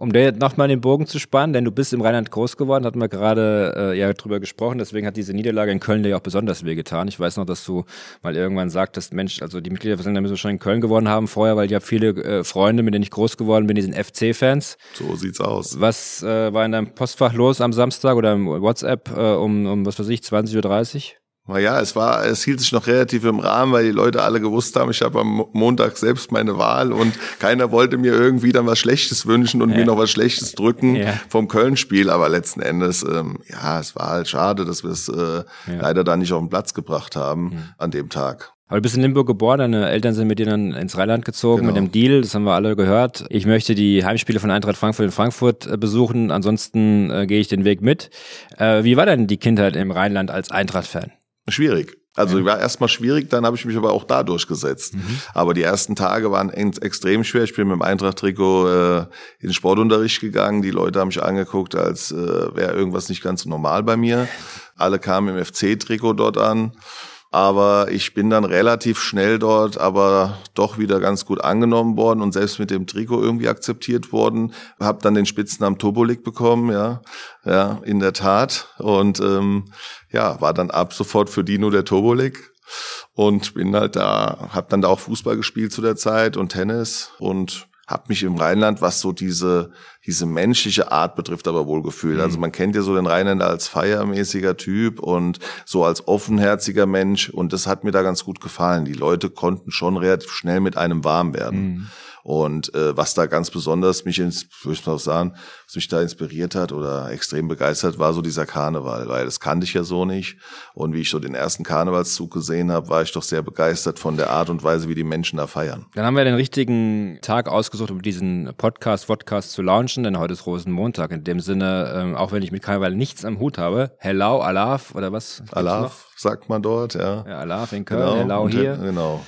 um dir nochmal den Bogen zu spannen, denn du bist im Rheinland groß geworden, hatten wir gerade äh, ja drüber gesprochen, deswegen hat diese Niederlage in Köln dir ja auch besonders wehgetan. Ich weiß noch, dass du mal irgendwann sagtest, Mensch, also die Mitglieder sind müssen schon in Köln geworden haben vorher, weil ich habe viele äh, Freunde, mit denen ich groß geworden bin, die sind FC-Fans. So sieht's aus. Was äh, war in deinem Postfach los am Samstag oder im WhatsApp äh, um, um, was weiß ich, 20.30 Uhr? Naja, es war, es hielt sich noch relativ im Rahmen, weil die Leute alle gewusst haben, ich habe am Montag selbst meine Wahl und keiner wollte mir irgendwie dann was Schlechtes wünschen und ja. mir noch was Schlechtes drücken ja. vom Köln-Spiel. Aber letzten Endes, ähm, ja, es war halt schade, dass wir es äh, ja. leider da nicht auf den Platz gebracht haben an dem Tag. Aber du bist in Limburg geboren, deine Eltern sind mit dir dann ins Rheinland gezogen genau. mit dem Deal, das haben wir alle gehört. Ich möchte die Heimspiele von Eintracht Frankfurt in Frankfurt äh, besuchen, ansonsten äh, gehe ich den Weg mit. Äh, wie war denn die Kindheit im Rheinland als Eintracht-Fan? Schwierig. Also ja. war erstmal schwierig, dann habe ich mich aber auch da durchgesetzt. Mhm. Aber die ersten Tage waren extrem schwer. Ich bin mit dem Eintracht-Trikot äh, in den Sportunterricht gegangen. Die Leute haben mich angeguckt, als äh, wäre irgendwas nicht ganz normal bei mir. Alle kamen im FC-Trikot dort an. Aber ich bin dann relativ schnell dort, aber doch wieder ganz gut angenommen worden und selbst mit dem Trikot irgendwie akzeptiert worden. Hab dann den Spitznamen Tobolik bekommen, ja, ja, in der Tat. Und ähm, ja, war dann ab sofort für Dino der Tobolik und bin halt da, hab dann da auch Fußball gespielt zu der Zeit und Tennis und habe mich im Rheinland, was so diese, diese menschliche Art betrifft, aber wohl gefühlt. Mhm. Also man kennt ja so den Rheinländer als feiermäßiger Typ und so als offenherziger Mensch und das hat mir da ganz gut gefallen. Die Leute konnten schon relativ schnell mit einem warm werden. Mhm. Und äh, was da ganz besonders mich, ins, würde ich mal sagen, was mich da inspiriert hat oder extrem begeistert, war so dieser Karneval, weil das kannte ich ja so nicht. Und wie ich so den ersten Karnevalszug gesehen habe, war ich doch sehr begeistert von der Art und Weise, wie die Menschen da feiern. Dann haben wir den richtigen Tag ausgesucht, um diesen Podcast, Podcast zu launchen, denn heute ist Rosenmontag. In dem Sinne, ähm, auch wenn ich mit Karneval nichts am Hut habe, Hello, Alaf oder was? Alaf sagt man dort, ja. Ja, Alaf in Köln, genau. Hello hier. Genau.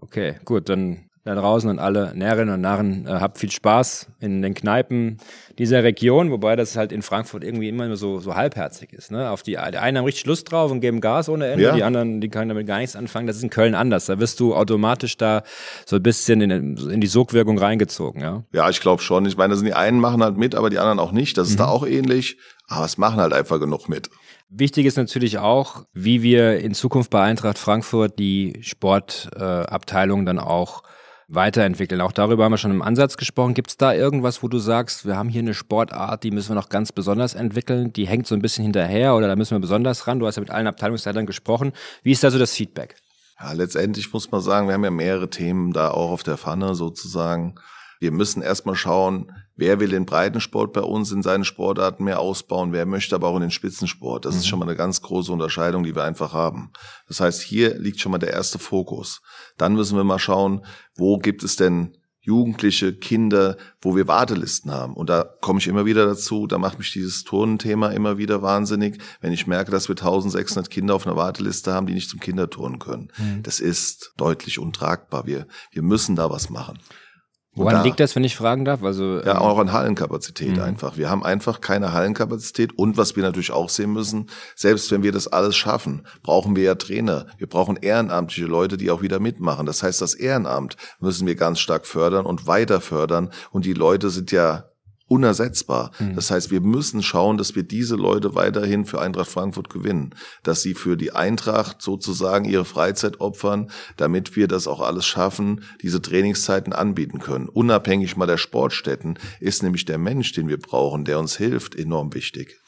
Okay, gut, dann da draußen und alle Närrinnen und Narren, äh, habt viel Spaß in den Kneipen dieser Region, wobei das halt in Frankfurt irgendwie immer nur so, so halbherzig ist. Ne? Auf die, die einen haben richtig Lust drauf und geben Gas ohne Ende, ja. die anderen, die können damit gar nichts anfangen. Das ist in Köln anders. Da wirst du automatisch da so ein bisschen in, in die Sogwirkung reingezogen, ja? Ja, ich glaube schon. Ich meine, die einen machen halt mit, aber die anderen auch nicht. Das ist mhm. da auch ähnlich. Aber es machen halt einfach genug mit. Wichtig ist natürlich auch, wie wir in Zukunft bei Eintracht Frankfurt die Sportabteilung äh, dann auch weiterentwickeln. Auch darüber haben wir schon im Ansatz gesprochen. Gibt es da irgendwas, wo du sagst, wir haben hier eine Sportart, die müssen wir noch ganz besonders entwickeln, die hängt so ein bisschen hinterher oder da müssen wir besonders ran? Du hast ja mit allen Abteilungsleitern gesprochen. Wie ist da so das Feedback? Ja, letztendlich muss man sagen, wir haben ja mehrere Themen da auch auf der Pfanne sozusagen. Wir müssen erstmal schauen, wer will den Breitensport bei uns in seinen Sportarten mehr ausbauen, wer möchte aber auch in den Spitzensport. Das mhm. ist schon mal eine ganz große Unterscheidung, die wir einfach haben. Das heißt, hier liegt schon mal der erste Fokus. Dann müssen wir mal schauen, wo gibt es denn Jugendliche, Kinder, wo wir Wartelisten haben. Und da komme ich immer wieder dazu, da macht mich dieses Turnenthema immer wieder wahnsinnig, wenn ich merke, dass wir 1600 Kinder auf einer Warteliste haben, die nicht zum Kinderturnen können. Mhm. Das ist deutlich untragbar. Wir, wir müssen da was machen. Woran da, liegt das, wenn ich fragen darf? Also, ja, ähm, auch an Hallenkapazität mhm. einfach. Wir haben einfach keine Hallenkapazität und was wir natürlich auch sehen müssen, selbst wenn wir das alles schaffen, brauchen wir ja Trainer. Wir brauchen ehrenamtliche Leute, die auch wieder mitmachen. Das heißt, das Ehrenamt müssen wir ganz stark fördern und weiter fördern und die Leute sind ja unersetzbar. Mhm. Das heißt, wir müssen schauen, dass wir diese Leute weiterhin für Eintracht Frankfurt gewinnen, dass sie für die Eintracht sozusagen ihre Freizeit opfern, damit wir das auch alles schaffen, diese Trainingszeiten anbieten können. Unabhängig mal der Sportstätten ist nämlich der Mensch, den wir brauchen, der uns hilft, enorm wichtig.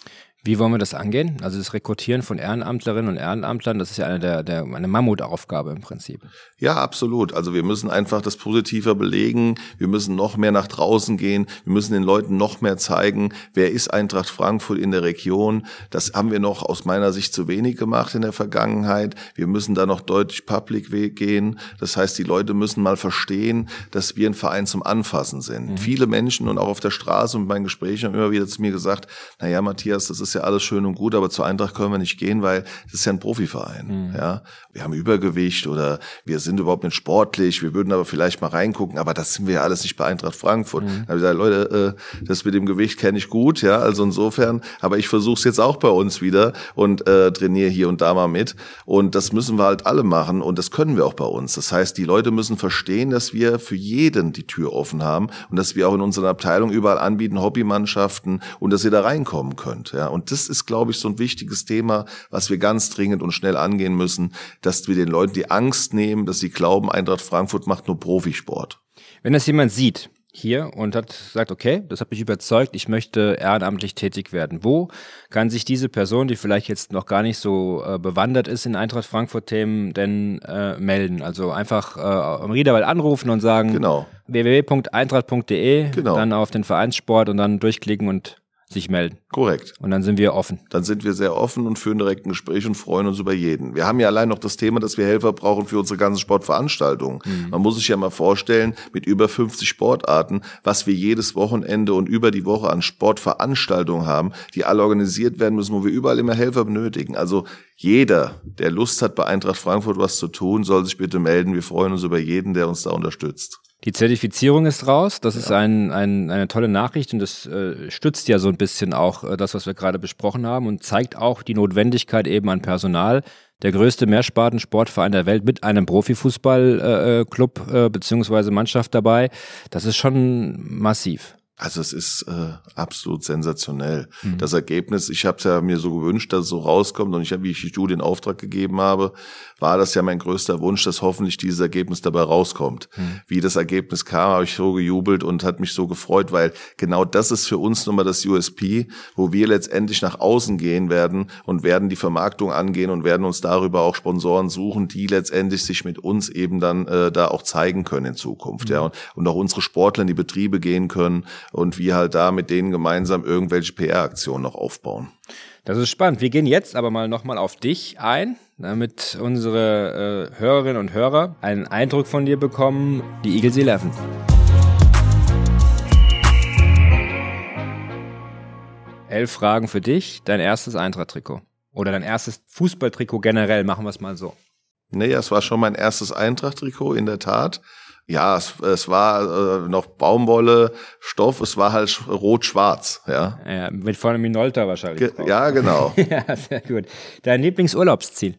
Wie wollen wir das angehen? Also das Rekrutieren von Ehrenamtlerinnen und Ehrenamtlern, das ist ja eine der, der eine Mammutaufgabe im Prinzip. Ja, absolut. Also wir müssen einfach das positiver belegen. Wir müssen noch mehr nach draußen gehen. Wir müssen den Leuten noch mehr zeigen, wer ist Eintracht Frankfurt in der Region. Das haben wir noch aus meiner Sicht zu wenig gemacht in der Vergangenheit. Wir müssen da noch deutlich public gehen. Das heißt, die Leute müssen mal verstehen, dass wir ein Verein zum Anfassen sind. Mhm. Viele Menschen und auch auf der Straße und bei meinen Gesprächen haben immer wieder zu mir gesagt, na ja, Matthias, das ist ja alles schön und gut, aber zur Eintracht können wir nicht gehen, weil das ist ja ein Profiverein. Mhm. Ja, wir haben Übergewicht oder wir sind überhaupt nicht sportlich. Wir würden aber vielleicht mal reingucken, aber das sind wir ja alles nicht bei Eintracht Frankfurt. Mhm. Da habe ich gesagt, Leute, äh, das mit dem Gewicht kenne ich gut, ja, also insofern. Aber ich versuche es jetzt auch bei uns wieder und äh, trainiere hier und da mal mit. Und das müssen wir halt alle machen und das können wir auch bei uns. Das heißt, die Leute müssen verstehen, dass wir für jeden die Tür offen haben und dass wir auch in unserer Abteilung überall anbieten Hobbymannschaften und dass ihr da reinkommen könnt. Ja, und das ist, glaube ich, so ein wichtiges Thema, was wir ganz dringend und schnell angehen müssen, dass wir den Leuten die Angst nehmen, dass sie glauben, Eintracht Frankfurt macht nur Profisport. Wenn das jemand sieht, hier und hat sagt, okay, das hat mich überzeugt, ich möchte ehrenamtlich tätig werden. Wo kann sich diese Person, die vielleicht jetzt noch gar nicht so äh, bewandert ist in Eintracht Frankfurt Themen, denn äh, melden? Also einfach äh, am Riederwald anrufen und sagen genau. www.eintracht.de, genau. dann auf den Vereinssport und dann durchklicken und sich melden. Korrekt. Und dann sind wir offen. Dann sind wir sehr offen und führen direkt ein Gespräch und freuen uns über jeden. Wir haben ja allein noch das Thema, dass wir Helfer brauchen für unsere ganzen Sportveranstaltungen. Mhm. Man muss sich ja mal vorstellen, mit über 50 Sportarten, was wir jedes Wochenende und über die Woche an Sportveranstaltungen haben, die alle organisiert werden müssen, wo wir überall immer Helfer benötigen. Also jeder, der Lust hat, bei Eintracht Frankfurt was zu tun, soll sich bitte melden. Wir freuen uns über jeden, der uns da unterstützt. Die Zertifizierung ist raus. Das ja. ist ein, ein, eine tolle Nachricht und das äh, stützt ja so ein bisschen auch äh, das, was wir gerade besprochen haben und zeigt auch die Notwendigkeit eben an Personal. Der größte Mehrsparten-Sportverein der Welt mit einem Profifußballclub äh, äh, äh, beziehungsweise Mannschaft dabei. Das ist schon massiv. Also es ist äh, absolut sensationell. Mhm. Das Ergebnis, ich habe es ja mir so gewünscht, dass es so rauskommt und ich habe, wie ich die Studie in Auftrag gegeben habe, war das ja mein größter Wunsch, dass hoffentlich dieses Ergebnis dabei rauskommt. Mhm. Wie das Ergebnis kam, habe ich so gejubelt und hat mich so gefreut, weil genau das ist für uns nun mal das USP, wo wir letztendlich nach außen gehen werden und werden die Vermarktung angehen und werden uns darüber auch Sponsoren suchen, die letztendlich sich mit uns eben dann äh, da auch zeigen können in Zukunft. Mhm. Ja, und, und auch unsere Sportler in die Betriebe gehen können und wir halt da mit denen gemeinsam irgendwelche PR-Aktionen noch aufbauen. Das ist spannend. Wir gehen jetzt aber mal nochmal auf dich ein, damit unsere äh, Hörerinnen und Hörer einen Eindruck von dir bekommen. Die Eagles 11. Elf Fragen für dich. Dein erstes Eintracht-Trikot. Oder dein erstes Fußballtrikot generell, machen wir es mal so. Nee, es war schon mein erstes Eintracht-Trikot, in der Tat. Ja, es, es war äh, noch Baumwolle, Stoff, es war halt rot-schwarz, ja. ja. Mit vorne Minolta wahrscheinlich. Ge ja, genau. ja, sehr gut. Dein Lieblingsurlaubsziel?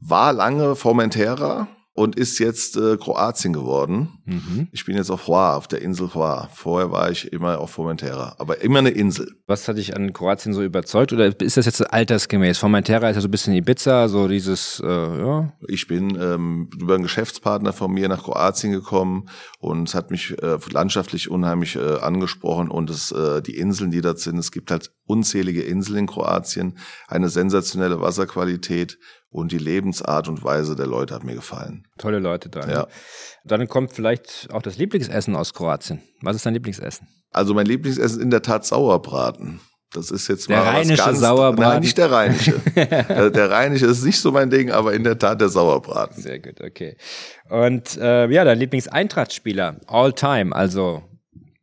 War lange Formentera und ist jetzt äh, Kroatien geworden. Mhm. Ich bin jetzt auf Hua, auf der Insel Hua. Vorher war ich immer auf Formentera, aber immer eine Insel. Was hat dich an Kroatien so überzeugt oder ist das jetzt altersgemäß? Formentera ist ja so ein bisschen Ibiza, so dieses, äh, ja. Ich bin ähm, über einen Geschäftspartner von mir nach Kroatien gekommen und es hat mich äh, landschaftlich unheimlich äh, angesprochen und es, äh, die Inseln, die da sind, es gibt halt unzählige Inseln in Kroatien, eine sensationelle Wasserqualität und die Lebensart und Weise der Leute hat mir gefallen. Tolle Leute da. Ne? Ja. Dann kommt vielleicht auch das Lieblingsessen aus Kroatien. Was ist dein Lieblingsessen? Also mein Lieblingsessen ist in der Tat Sauerbraten. Das ist jetzt der mal rheinische was ganz, Sauerbraten. Nein, nicht der rheinische. der rheinische ist nicht so mein Ding, aber in der Tat der Sauerbraten. Sehr gut, okay. Und äh, ja, dein Lieblings-Eintracht-Spieler all time, also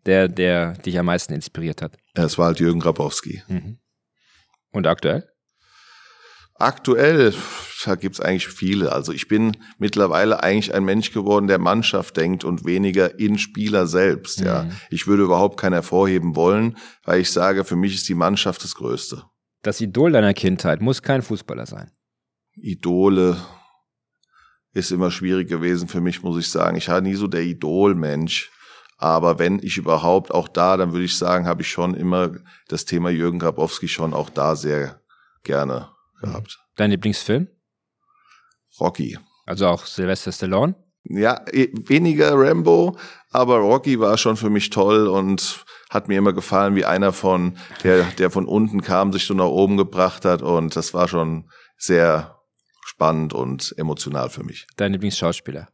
der, der dich am meisten inspiriert hat. Es war halt Jürgen Grabowski. Mhm. Und aktuell? Aktuell, da gibt's eigentlich viele. Also ich bin mittlerweile eigentlich ein Mensch geworden, der Mannschaft denkt und weniger in Spieler selbst. Ja, mhm. ich würde überhaupt keinen hervorheben wollen, weil ich sage, für mich ist die Mannschaft das Größte. Das Idol deiner Kindheit muss kein Fußballer sein. Idole ist immer schwierig gewesen für mich, muss ich sagen. Ich war nie so der Idolmensch. Aber wenn ich überhaupt auch da, dann würde ich sagen, habe ich schon immer das Thema Jürgen Grabowski schon auch da sehr gerne gehabt. Dein Lieblingsfilm? Rocky. Also auch Sylvester Stallone? Ja, eh, weniger Rambo, aber Rocky war schon für mich toll und hat mir immer gefallen, wie einer von, der, der von unten kam, sich so nach oben gebracht hat und das war schon sehr spannend und emotional für mich. Dein Lieblingsschauspieler?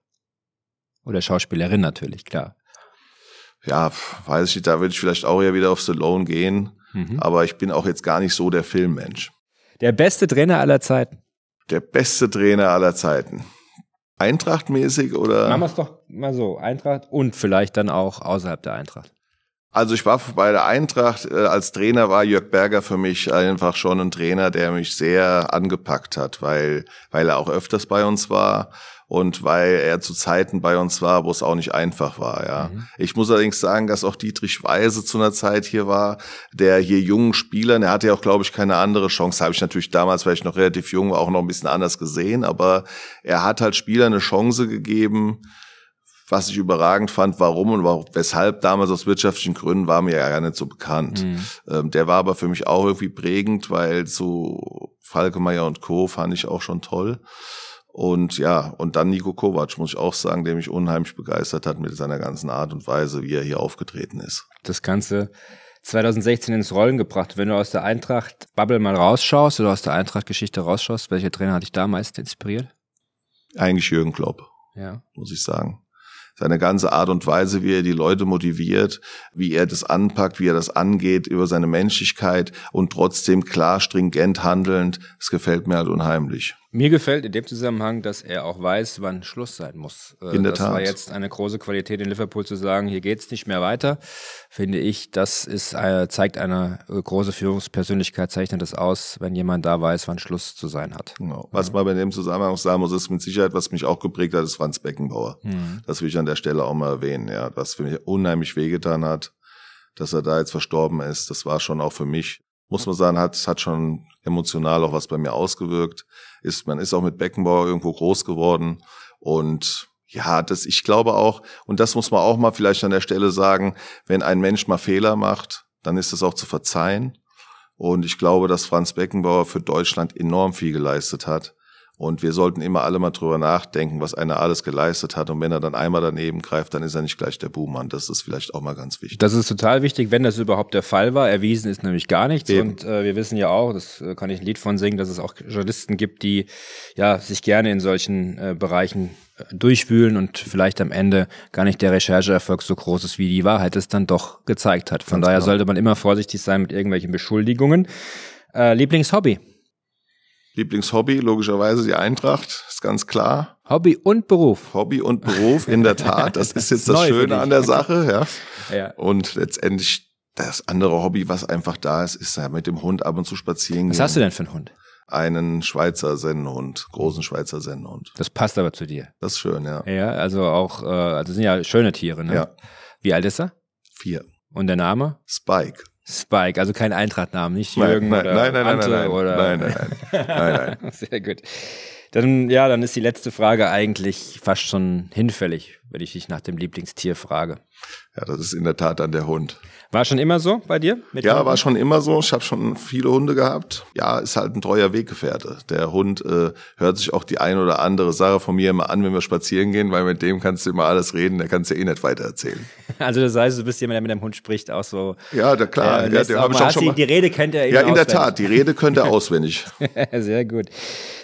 Oder Schauspielerin natürlich, klar. Ja, weiß ich nicht, da würde ich vielleicht auch eher wieder auf Stallone gehen, mhm. aber ich bin auch jetzt gar nicht so der Filmmensch. Der beste Trainer aller Zeiten. Der beste Trainer aller Zeiten. Eintrachtmäßig oder? Machen wir es doch mal so. Eintracht und vielleicht dann auch außerhalb der Eintracht. Also ich war bei der Eintracht, äh, als Trainer war Jörg Berger für mich einfach schon ein Trainer, der mich sehr angepackt hat, weil, weil er auch öfters bei uns war und weil er zu Zeiten bei uns war, wo es auch nicht einfach war. Ja, mhm. ich muss allerdings sagen, dass auch Dietrich Weise zu einer Zeit hier war, der hier jungen Spielern, er hatte ja auch, glaube ich, keine andere Chance. Habe ich natürlich damals, weil ich noch relativ jung war, auch noch ein bisschen anders gesehen, aber er hat halt Spielern eine Chance gegeben. Was ich überragend fand, warum und weshalb damals aus wirtschaftlichen Gründen war mir ja gar nicht so bekannt. Mhm. Ähm, der war aber für mich auch irgendwie prägend, weil so Falkemeyer und Co. fand ich auch schon toll. Und ja, und dann Nico Kovac, muss ich auch sagen, der mich unheimlich begeistert hat mit seiner ganzen Art und Weise, wie er hier aufgetreten ist. Das Ganze 2016 ins Rollen gebracht. Wenn du aus der Eintracht-Bubble mal rausschaust oder aus der Eintracht-Geschichte rausschaust, welcher Trainer hat dich da meist inspiriert? Eigentlich Jürgen Klopp, ja. muss ich sagen seine ganze Art und Weise, wie er die Leute motiviert, wie er das anpackt, wie er das angeht, über seine Menschlichkeit und trotzdem klar, stringent handelnd, das gefällt mir halt unheimlich. Mir gefällt in dem Zusammenhang, dass er auch weiß, wann Schluss sein muss. Äh, in der das Tat. war jetzt eine große Qualität in Liverpool zu sagen, hier geht's nicht mehr weiter. Finde ich, das ist, äh, zeigt eine äh, große Führungspersönlichkeit, zeichnet das aus, wenn jemand da weiß, wann Schluss zu sein hat. Genau. Was man bei dem Zusammenhang sagen muss, ist mit Sicherheit, was mich auch geprägt hat, ist Franz Beckenbauer. Mhm. Das will ich an der Stelle auch mal erwähnen, ja, was für mich unheimlich wehgetan hat, dass er da jetzt verstorben ist. Das war schon auch für mich muss man sagen, hat, hat schon emotional auch was bei mir ausgewirkt. Ist, man ist auch mit Beckenbauer irgendwo groß geworden und Ja, das, ich glaube auch, und das muss man auch mal vielleicht an der Stelle sagen, wenn ein Mensch mal Fehler macht, dann ist das auch zu verzeihen. Und ich glaube, dass Franz Beckenbauer für Deutschland enorm viel geleistet hat. Und wir sollten immer alle mal drüber nachdenken, was einer alles geleistet hat. Und wenn er dann einmal daneben greift, dann ist er nicht gleich der Buhmann. Das ist vielleicht auch mal ganz wichtig. Das ist total wichtig, wenn das überhaupt der Fall war. Erwiesen ist nämlich gar nichts. Eben. Und äh, wir wissen ja auch, das äh, kann ich ein Lied von singen, dass es auch Journalisten gibt, die ja sich gerne in solchen äh, Bereichen äh, durchwühlen und vielleicht am Ende gar nicht der Rechercheerfolg so groß ist, wie die Wahrheit es dann doch gezeigt hat. Von Ganz daher genau. sollte man immer vorsichtig sein mit irgendwelchen Beschuldigungen. Äh, Lieblingshobby? Lieblingshobby, logischerweise die Eintracht, ist ganz klar. Hobby und Beruf. Hobby und Beruf, in der Tat. Das ist jetzt das, das Schöne an der Sache, ja. ja. Und letztendlich das andere Hobby, was einfach da ist, ist ja mit dem Hund ab und zu spazieren Was gehen. hast du denn für einen Hund? Einen Schweizer Sennenhund, großen Schweizer Sennenhund. Das passt aber zu dir. Das ist schön, ja. Ja, also auch, äh, also sind ja schöne Tiere, ne? Ja. Wie alt ist er? Vier. Und der Name? Spike. Spike, also kein Eintrachtnamen, nicht Jürgen nein, oder nein, nein, Ante nein, nein, oder nein, nein, nein, nein, nein. Sehr gut. Dann ja, dann ist die letzte Frage eigentlich fast schon hinfällig, wenn ich dich nach dem Lieblingstier frage. Ja, das ist in der Tat dann der Hund. War schon immer so bei dir? ja, Hunden? war schon immer so. Ich habe schon viele Hunde gehabt. Ja, ist halt ein treuer Weggefährte. Der Hund äh, hört sich auch die ein oder andere Sache von mir immer an, wenn wir spazieren gehen, weil mit dem kannst du immer alles reden, der kannst du eh nicht weiter erzählen. Also das heißt, du bist jemand, der mit dem Hund spricht, auch so. Ja, da klar. Äh, ja, der, auch schon mal, die Rede kennt er Ja, in auswendig. der Tat, die Rede könnte er auswendig. Sehr gut.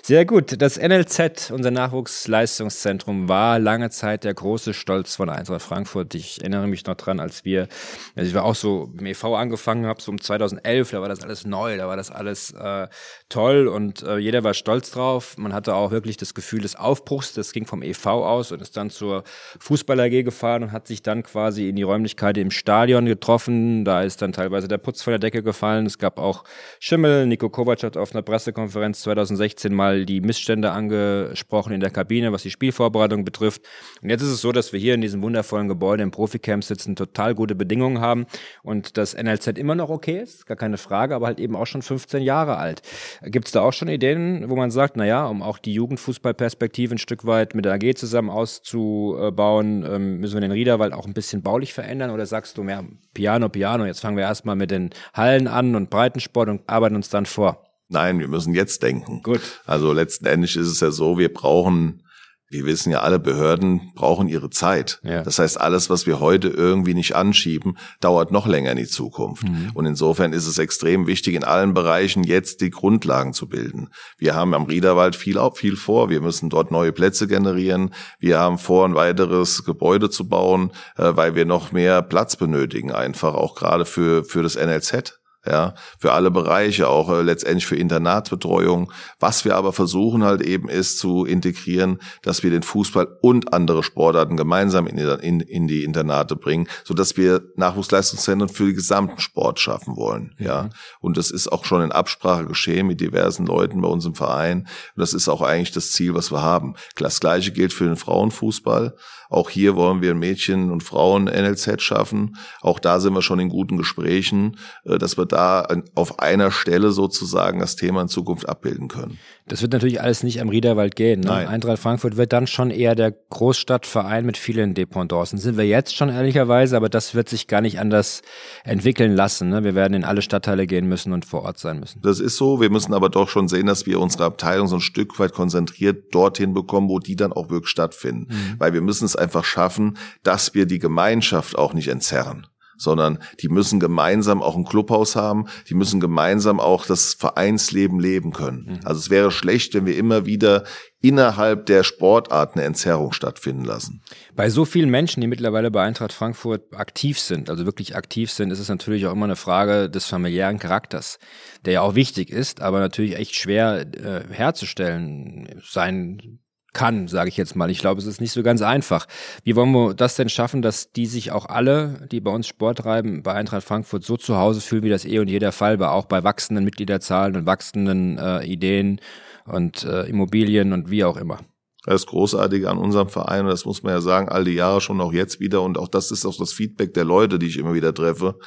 Sehr gut. Das NLZ, unser Nachwuchsleistungszentrum, war lange Zeit der große Stolz von Eintracht Frankfurt. Ich erinnere mich noch dran, als wir, also ich war auch so im EV angefangen habe, so um 2011, da war das alles neu, da war das alles äh, toll und äh, jeder war stolz drauf. Man hatte auch wirklich das Gefühl des Aufbruchs. Das ging vom EV aus und ist dann zur Fußball AG gefahren und hat sich dann quasi in die Räumlichkeiten im Stadion getroffen. Da ist dann teilweise der Putz von der Decke gefallen. Es gab auch Schimmel. Nico Kovac hat auf einer Pressekonferenz 2016 mal die Missstände angesprochen in der Kabine, was die Spielvorbereitung betrifft. Und jetzt ist es so, dass wir hier in diesem wundervollen Gebäude im Proficamp sitzen, total gute Bedingungen haben und das NLZ immer noch okay ist, gar keine Frage, aber halt eben auch schon 15 Jahre alt. Gibt es da auch schon Ideen, wo man sagt, na ja, um auch die Jugendfußballperspektive ein Stück weit mit der AG zusammen auszubauen, ähm, müssen wir den Riederwald auch ein bisschen baulich verändern oder sagst du mehr Piano, Piano, jetzt fangen wir erstmal mit den Hallen an und Breitensport und arbeiten uns dann vor? Nein, wir müssen jetzt denken. Gut. Also letzten Endes ist es ja so, wir brauchen wir wissen ja, alle Behörden brauchen ihre Zeit. Ja. Das heißt, alles, was wir heute irgendwie nicht anschieben, dauert noch länger in die Zukunft. Mhm. Und insofern ist es extrem wichtig, in allen Bereichen jetzt die Grundlagen zu bilden. Wir haben am Riederwald viel, viel vor. Wir müssen dort neue Plätze generieren. Wir haben vor, ein weiteres Gebäude zu bauen, äh, weil wir noch mehr Platz benötigen, einfach auch gerade für, für das NLZ ja, für alle Bereiche, auch äh, letztendlich für Internatsbetreuung. Was wir aber versuchen halt eben ist zu integrieren, dass wir den Fußball und andere Sportarten gemeinsam in die, in, in die Internate bringen, so dass wir Nachwuchsleistungszentren für den gesamten Sport schaffen wollen, mhm. ja. Und das ist auch schon in Absprache geschehen mit diversen Leuten bei uns im Verein. Und das ist auch eigentlich das Ziel, was wir haben. Das Gleiche gilt für den Frauenfußball. Auch hier wollen wir Mädchen und Frauen NLZ schaffen. Auch da sind wir schon in guten Gesprächen, äh, dass wir da auf einer Stelle sozusagen das Thema in Zukunft abbilden können. Das wird natürlich alles nicht am Riederwald gehen. Ne? Nein. Eintracht Frankfurt wird dann schon eher der Großstadtverein mit vielen Dependancen. Sind wir jetzt schon ehrlicherweise, aber das wird sich gar nicht anders entwickeln lassen. Ne? Wir werden in alle Stadtteile gehen müssen und vor Ort sein müssen. Das ist so. Wir müssen aber doch schon sehen, dass wir unsere Abteilung so ein Stück weit konzentriert dorthin bekommen, wo die dann auch wirklich stattfinden. Mhm. Weil wir müssen es einfach schaffen, dass wir die Gemeinschaft auch nicht entzerren sondern die müssen gemeinsam auch ein Clubhaus haben, die müssen gemeinsam auch das Vereinsleben leben können. Mhm. Also es wäre schlecht, wenn wir immer wieder innerhalb der Sportart eine Entzerrung stattfinden lassen. Bei so vielen Menschen, die mittlerweile bei Eintracht Frankfurt aktiv sind, also wirklich aktiv sind, ist es natürlich auch immer eine Frage des familiären Charakters, der ja auch wichtig ist, aber natürlich echt schwer äh, herzustellen sein kann, sage ich jetzt mal. Ich glaube, es ist nicht so ganz einfach. Wie wollen wir das denn schaffen, dass die sich auch alle, die bei uns Sport treiben, bei Eintracht Frankfurt so zu Hause fühlen, wie das eh und jeder Fall war, auch bei wachsenden Mitgliederzahlen und wachsenden äh, Ideen und äh, Immobilien und wie auch immer. Das Großartige an unserem Verein, und das muss man ja sagen, all die Jahre schon, auch jetzt wieder, und auch das ist auch das Feedback der Leute, die ich immer wieder treffe.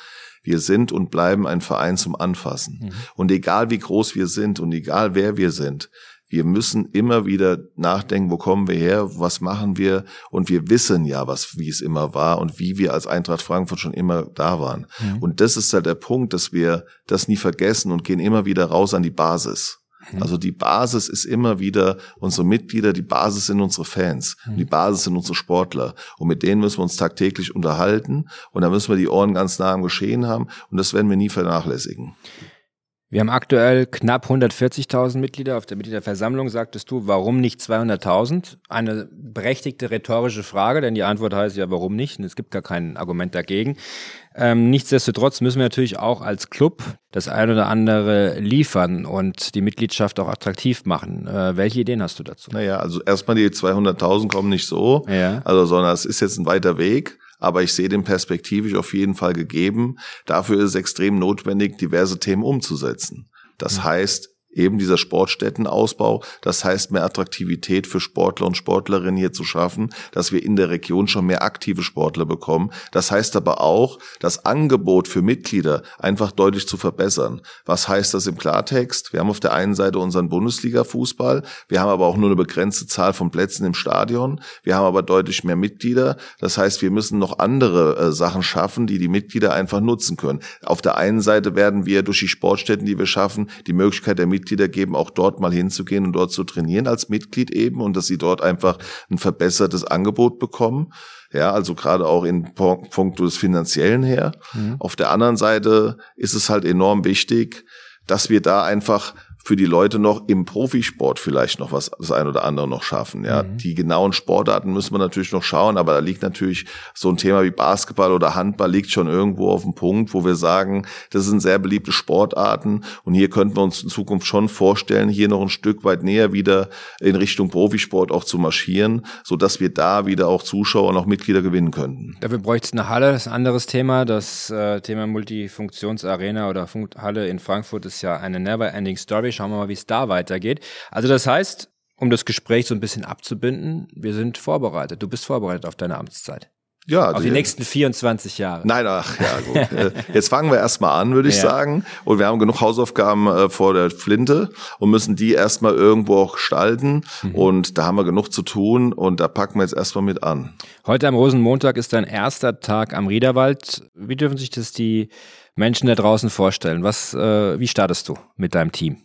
Wir sind und bleiben ein Verein zum Anfassen. Mhm. Und egal wie groß wir sind und egal wer wir sind, wir müssen immer wieder nachdenken, wo kommen wir her, was machen wir und wir wissen ja, was wie es immer war und wie wir als Eintracht Frankfurt schon immer da waren. Mhm. Und das ist halt der Punkt, dass wir das nie vergessen und gehen immer wieder raus an die Basis. Mhm. Also die Basis ist immer wieder unsere Mitglieder, die Basis sind unsere Fans, mhm. die Basis sind unsere Sportler. Und mit denen müssen wir uns tagtäglich unterhalten und da müssen wir die Ohren ganz nah am Geschehen haben und das werden wir nie vernachlässigen. Wir haben aktuell knapp 140.000 Mitglieder. Auf der Mitgliederversammlung sagtest du, warum nicht 200.000? Eine berechtigte rhetorische Frage, denn die Antwort heißt ja, warum nicht? Und es gibt gar kein Argument dagegen. Ähm, nichtsdestotrotz müssen wir natürlich auch als Club das ein oder andere liefern und die Mitgliedschaft auch attraktiv machen. Äh, welche Ideen hast du dazu? Naja, also erstmal die 200.000 kommen nicht so, ja. also sondern es ist jetzt ein weiter Weg aber ich sehe den perspektivisch auf jeden Fall gegeben. Dafür ist es extrem notwendig, diverse Themen umzusetzen. Das heißt, eben dieser Sportstättenausbau. Das heißt, mehr Attraktivität für Sportler und Sportlerinnen hier zu schaffen, dass wir in der Region schon mehr aktive Sportler bekommen. Das heißt aber auch, das Angebot für Mitglieder einfach deutlich zu verbessern. Was heißt das im Klartext? Wir haben auf der einen Seite unseren Bundesliga-Fußball. Wir haben aber auch nur eine begrenzte Zahl von Plätzen im Stadion. Wir haben aber deutlich mehr Mitglieder. Das heißt, wir müssen noch andere äh, Sachen schaffen, die die Mitglieder einfach nutzen können. Auf der einen Seite werden wir durch die Sportstätten, die wir schaffen, die Möglichkeit der Mitglieder Mitglieder geben, auch dort mal hinzugehen und dort zu trainieren als Mitglied eben und dass sie dort einfach ein verbessertes Angebot bekommen. Ja, also gerade auch in puncto des Finanziellen her. Mhm. Auf der anderen Seite ist es halt enorm wichtig, dass wir da einfach für die Leute noch im Profisport vielleicht noch was, das ein oder andere noch schaffen. Ja, mhm. die genauen Sportarten müssen wir natürlich noch schauen, aber da liegt natürlich so ein Thema wie Basketball oder Handball liegt schon irgendwo auf dem Punkt, wo wir sagen, das sind sehr beliebte Sportarten und hier könnten wir uns in Zukunft schon vorstellen, hier noch ein Stück weit näher wieder in Richtung Profisport auch zu marschieren, so dass wir da wieder auch Zuschauer und auch Mitglieder gewinnen könnten. Dafür bräuchte es eine Halle, das ist ein anderes Thema. Das äh, Thema Multifunktionsarena oder Funk Halle in Frankfurt ist ja eine never-ending Story Schauen wir mal, wie es da weitergeht. Also das heißt, um das Gespräch so ein bisschen abzubinden, wir sind vorbereitet. Du bist vorbereitet auf deine Amtszeit. Ja, auf die, die nächsten 24 Jahre. Nein, ach ja, gut. Äh, jetzt fangen wir erstmal an, würde ich ja. sagen. Und wir haben genug Hausaufgaben äh, vor der Flinte und müssen die erstmal irgendwo auch gestalten. Mhm. Und da haben wir genug zu tun und da packen wir jetzt erstmal mit an. Heute am Rosenmontag ist dein erster Tag am Riederwald. Wie dürfen sich das die Menschen da draußen vorstellen? Was, äh, wie startest du mit deinem Team?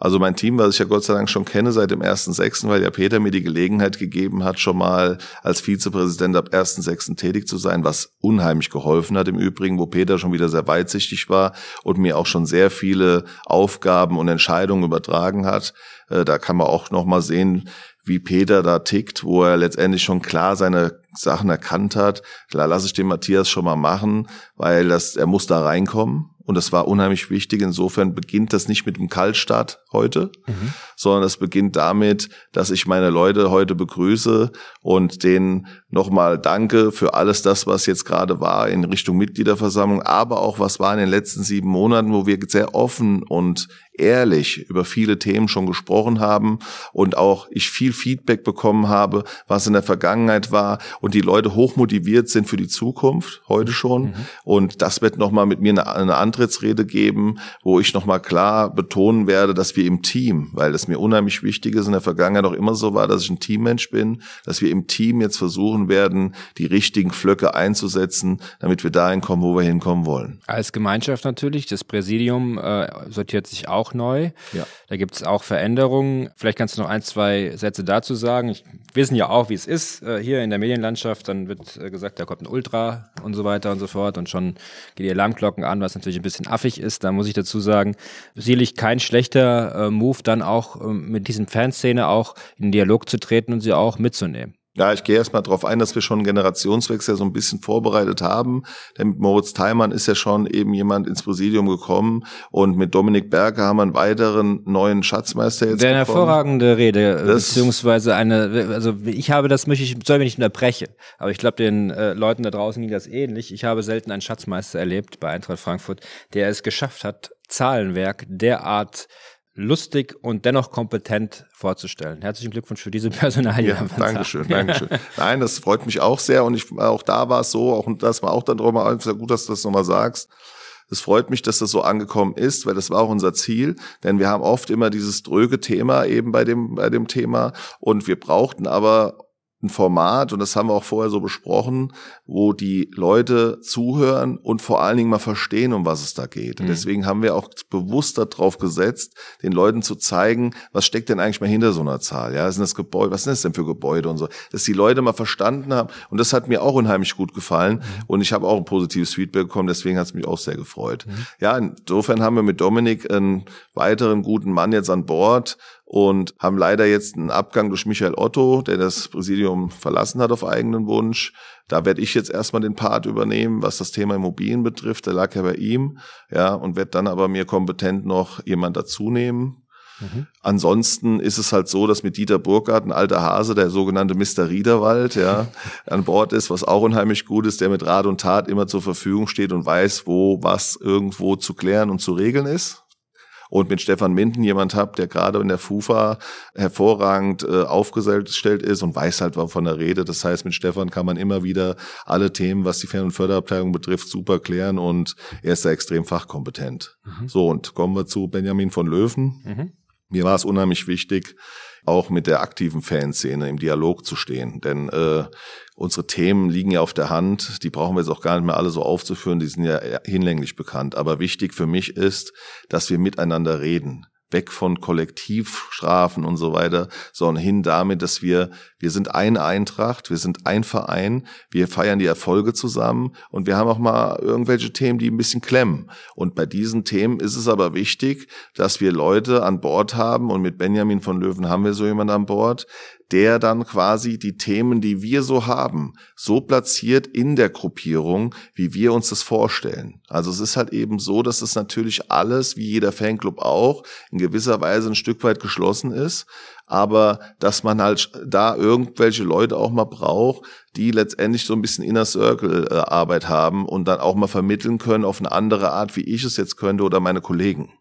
Also mein Team, was ich ja Gott sei Dank schon kenne seit dem 1.6., weil ja Peter mir die Gelegenheit gegeben hat, schon mal als Vizepräsident ab 1.6. tätig zu sein, was unheimlich geholfen hat im Übrigen, wo Peter schon wieder sehr weitsichtig war und mir auch schon sehr viele Aufgaben und Entscheidungen übertragen hat. Äh, da kann man auch noch mal sehen, wie Peter da tickt, wo er letztendlich schon klar seine Sachen erkannt hat. Klar, lasse ich den Matthias schon mal machen, weil das, er muss da reinkommen. Und das war unheimlich wichtig. Insofern beginnt das nicht mit dem Kaltstart heute, mhm. sondern es beginnt damit, dass ich meine Leute heute begrüße und denen nochmal danke für alles das, was jetzt gerade war in Richtung Mitgliederversammlung, aber auch was war in den letzten sieben Monaten, wo wir sehr offen und ehrlich über viele Themen schon gesprochen haben und auch ich viel Feedback bekommen habe, was in der Vergangenheit war und die Leute hochmotiviert sind für die Zukunft, heute schon. Mhm. Und das wird nochmal mit mir eine, eine Antrittsrede geben, wo ich nochmal klar betonen werde, dass wir im Team, weil das mir unheimlich wichtig ist, in der Vergangenheit auch immer so war, dass ich ein Teammensch bin, dass wir im Team jetzt versuchen werden, die richtigen Flöcke einzusetzen, damit wir dahin kommen, wo wir hinkommen wollen. Als Gemeinschaft natürlich, das Präsidium äh, sortiert sich auch auch neu. Ja. Da gibt es auch Veränderungen. Vielleicht kannst du noch ein, zwei Sätze dazu sagen. Ich, wir wissen ja auch, wie es ist äh, hier in der Medienlandschaft. Dann wird äh, gesagt, da kommt ein Ultra und so weiter und so fort. Und schon geht die Alarmglocken an, was natürlich ein bisschen affig ist. Da muss ich dazu sagen, sicherlich kein schlechter äh, Move, dann auch ähm, mit diesen Fanszene auch in Dialog zu treten und sie auch mitzunehmen. Ja, ich gehe erstmal darauf ein, dass wir schon einen Generationswechsel so ein bisschen vorbereitet haben. Denn mit Moritz Theimann ist ja schon eben jemand ins Präsidium gekommen und mit Dominik Berger haben wir einen weiteren neuen Schatzmeister jetzt. Eine hervorragende Rede, das beziehungsweise eine, also ich habe das, möchte ich, soll mir nicht unterbrechen, aber ich glaube, den äh, Leuten da draußen ging das ähnlich. Ich habe selten einen Schatzmeister erlebt bei Eintracht Frankfurt, der es geschafft hat, Zahlenwerk derart lustig und dennoch kompetent vorzustellen. Herzlichen Glückwunsch für diese Personalie. Ja, Dankeschön. Dankeschön. Nein, das freut mich auch sehr und ich, auch da war es so, auch das war auch dann drüber, sehr gut, dass du das nochmal sagst. Es freut mich, dass das so angekommen ist, weil das war auch unser Ziel, denn wir haben oft immer dieses dröge Thema eben bei dem, bei dem Thema und wir brauchten aber ein Format, und das haben wir auch vorher so besprochen, wo die Leute zuhören und vor allen Dingen mal verstehen, um was es da geht. Mhm. Deswegen haben wir auch bewusst darauf gesetzt, den Leuten zu zeigen, was steckt denn eigentlich mal hinter so einer Zahl? Ja, sind das Gebäude, was sind das denn für Gebäude und so? Dass die Leute mal verstanden haben. Und das hat mir auch unheimlich gut gefallen. Mhm. Und ich habe auch ein positives Feedback bekommen, deswegen hat es mich auch sehr gefreut. Mhm. Ja, insofern haben wir mit Dominik einen weiteren guten Mann jetzt an Bord, und haben leider jetzt einen Abgang durch Michael Otto, der das Präsidium verlassen hat auf eigenen Wunsch. Da werde ich jetzt erstmal den Part übernehmen, was das Thema Immobilien betrifft. Der lag ja bei ihm, ja, und werde dann aber mir kompetent noch jemand dazu nehmen. Mhm. Ansonsten ist es halt so, dass mit Dieter Burkhardt ein alter Hase, der sogenannte Mr. Riederwald, ja, an Bord ist, was auch unheimlich gut ist, der mit Rat und Tat immer zur Verfügung steht und weiß, wo was irgendwo zu klären und zu regeln ist und mit Stefan Minden jemand habt, der gerade in der FUFA hervorragend äh, aufgestellt ist und weiß halt von der Rede. Das heißt, mit Stefan kann man immer wieder alle Themen, was die Fern- und Förderabteilung betrifft, super klären und er ist da extrem fachkompetent. Mhm. So, und kommen wir zu Benjamin von Löwen. Mhm. Mir war es unheimlich wichtig, auch mit der aktiven Fanszene im Dialog zu stehen. Denn äh, unsere Themen liegen ja auf der Hand, die brauchen wir jetzt auch gar nicht mehr alle so aufzuführen, die sind ja hinlänglich bekannt. Aber wichtig für mich ist, dass wir miteinander reden weg von Kollektivstrafen und so weiter, sondern hin damit, dass wir, wir sind eine Eintracht, wir sind ein Verein, wir feiern die Erfolge zusammen und wir haben auch mal irgendwelche Themen, die ein bisschen klemmen. Und bei diesen Themen ist es aber wichtig, dass wir Leute an Bord haben und mit Benjamin von Löwen haben wir so jemanden an Bord, der dann quasi die Themen, die wir so haben, so platziert in der Gruppierung, wie wir uns das vorstellen. Also es ist halt eben so, dass es natürlich alles, wie jeder Fanclub auch, in gewisser Weise ein Stück weit geschlossen ist, aber dass man halt da irgendwelche Leute auch mal braucht, die letztendlich so ein bisschen Inner Circle äh, Arbeit haben und dann auch mal vermitteln können auf eine andere Art, wie ich es jetzt könnte oder meine Kollegen.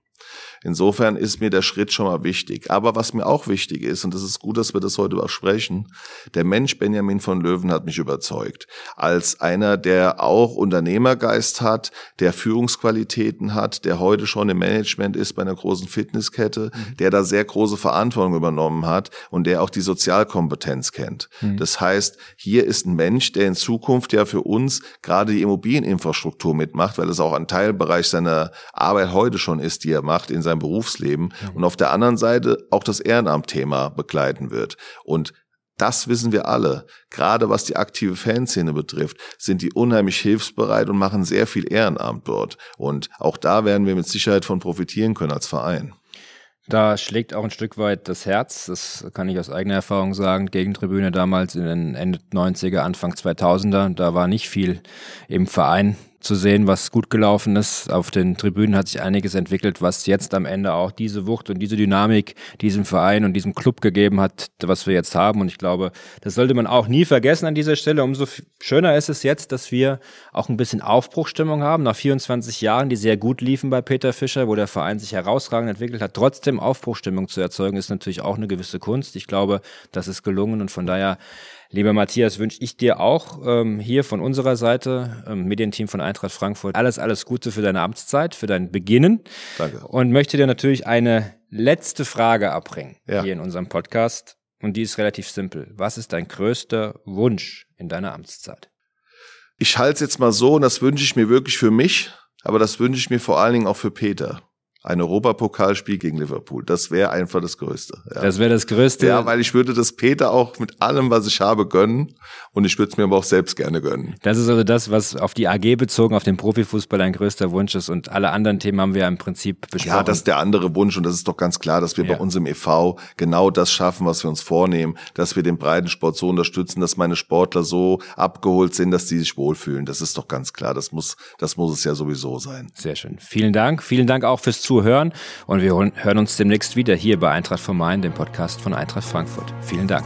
Insofern ist mir der Schritt schon mal wichtig. Aber was mir auch wichtig ist, und das ist gut, dass wir das heute besprechen, der Mensch Benjamin von Löwen hat mich überzeugt. Als einer, der auch Unternehmergeist hat, der Führungsqualitäten hat, der heute schon im Management ist bei einer großen Fitnesskette, mhm. der da sehr große Verantwortung übernommen hat und der auch die Sozialkompetenz kennt. Mhm. Das heißt, hier ist ein Mensch, der in Zukunft ja für uns gerade die Immobilieninfrastruktur mitmacht, weil es auch ein Teilbereich seiner Arbeit heute schon ist, die er macht in seinem Berufsleben mhm. und auf der anderen Seite auch das Ehrenamtthema begleiten wird. Und das wissen wir alle. Gerade was die aktive Fanszene betrifft, sind die unheimlich hilfsbereit und machen sehr viel Ehrenamt dort. Und auch da werden wir mit Sicherheit von profitieren können als Verein. Da schlägt auch ein Stück weit das Herz, das kann ich aus eigener Erfahrung sagen. Gegentribüne damals in den Ende 90er, Anfang 2000er, da war nicht viel im Verein zu sehen, was gut gelaufen ist. Auf den Tribünen hat sich einiges entwickelt, was jetzt am Ende auch diese Wucht und diese Dynamik diesem Verein und diesem Club gegeben hat, was wir jetzt haben. Und ich glaube, das sollte man auch nie vergessen an dieser Stelle. Umso schöner ist es jetzt, dass wir auch ein bisschen Aufbruchstimmung haben. Nach 24 Jahren, die sehr gut liefen bei Peter Fischer, wo der Verein sich herausragend entwickelt hat, trotzdem Aufbruchstimmung zu erzeugen, ist natürlich auch eine gewisse Kunst. Ich glaube, das ist gelungen und von daher Lieber Matthias, wünsche ich dir auch ähm, hier von unserer Seite, ähm, Medienteam von Eintracht Frankfurt, alles, alles Gute für deine Amtszeit, für dein Beginnen. Danke. Und möchte dir natürlich eine letzte Frage abbringen ja. hier in unserem Podcast. Und die ist relativ simpel. Was ist dein größter Wunsch in deiner Amtszeit? Ich halte es jetzt mal so, und das wünsche ich mir wirklich für mich, aber das wünsche ich mir vor allen Dingen auch für Peter ein Europapokalspiel gegen Liverpool. Das wäre einfach das Größte. Ja. Das wäre das Größte. Ja, weil ich würde das Peter auch mit allem, was ich habe, gönnen. Und ich würde es mir aber auch selbst gerne gönnen. Das ist also das, was auf die AG bezogen, auf den Profifußball ein größter Wunsch ist. Und alle anderen Themen haben wir im Prinzip besprochen. Ja, das ist der andere Wunsch. Und das ist doch ganz klar, dass wir ja. bei uns im EV genau das schaffen, was wir uns vornehmen. Dass wir den Breitensport so unterstützen, dass meine Sportler so abgeholt sind, dass die sich wohlfühlen. Das ist doch ganz klar. Das muss, das muss es ja sowieso sein. Sehr schön. Vielen Dank. Vielen Dank auch fürs Zuhören und wir hören uns demnächst wieder hier bei Eintracht vom Main, dem Podcast von Eintracht Frankfurt. Vielen Dank.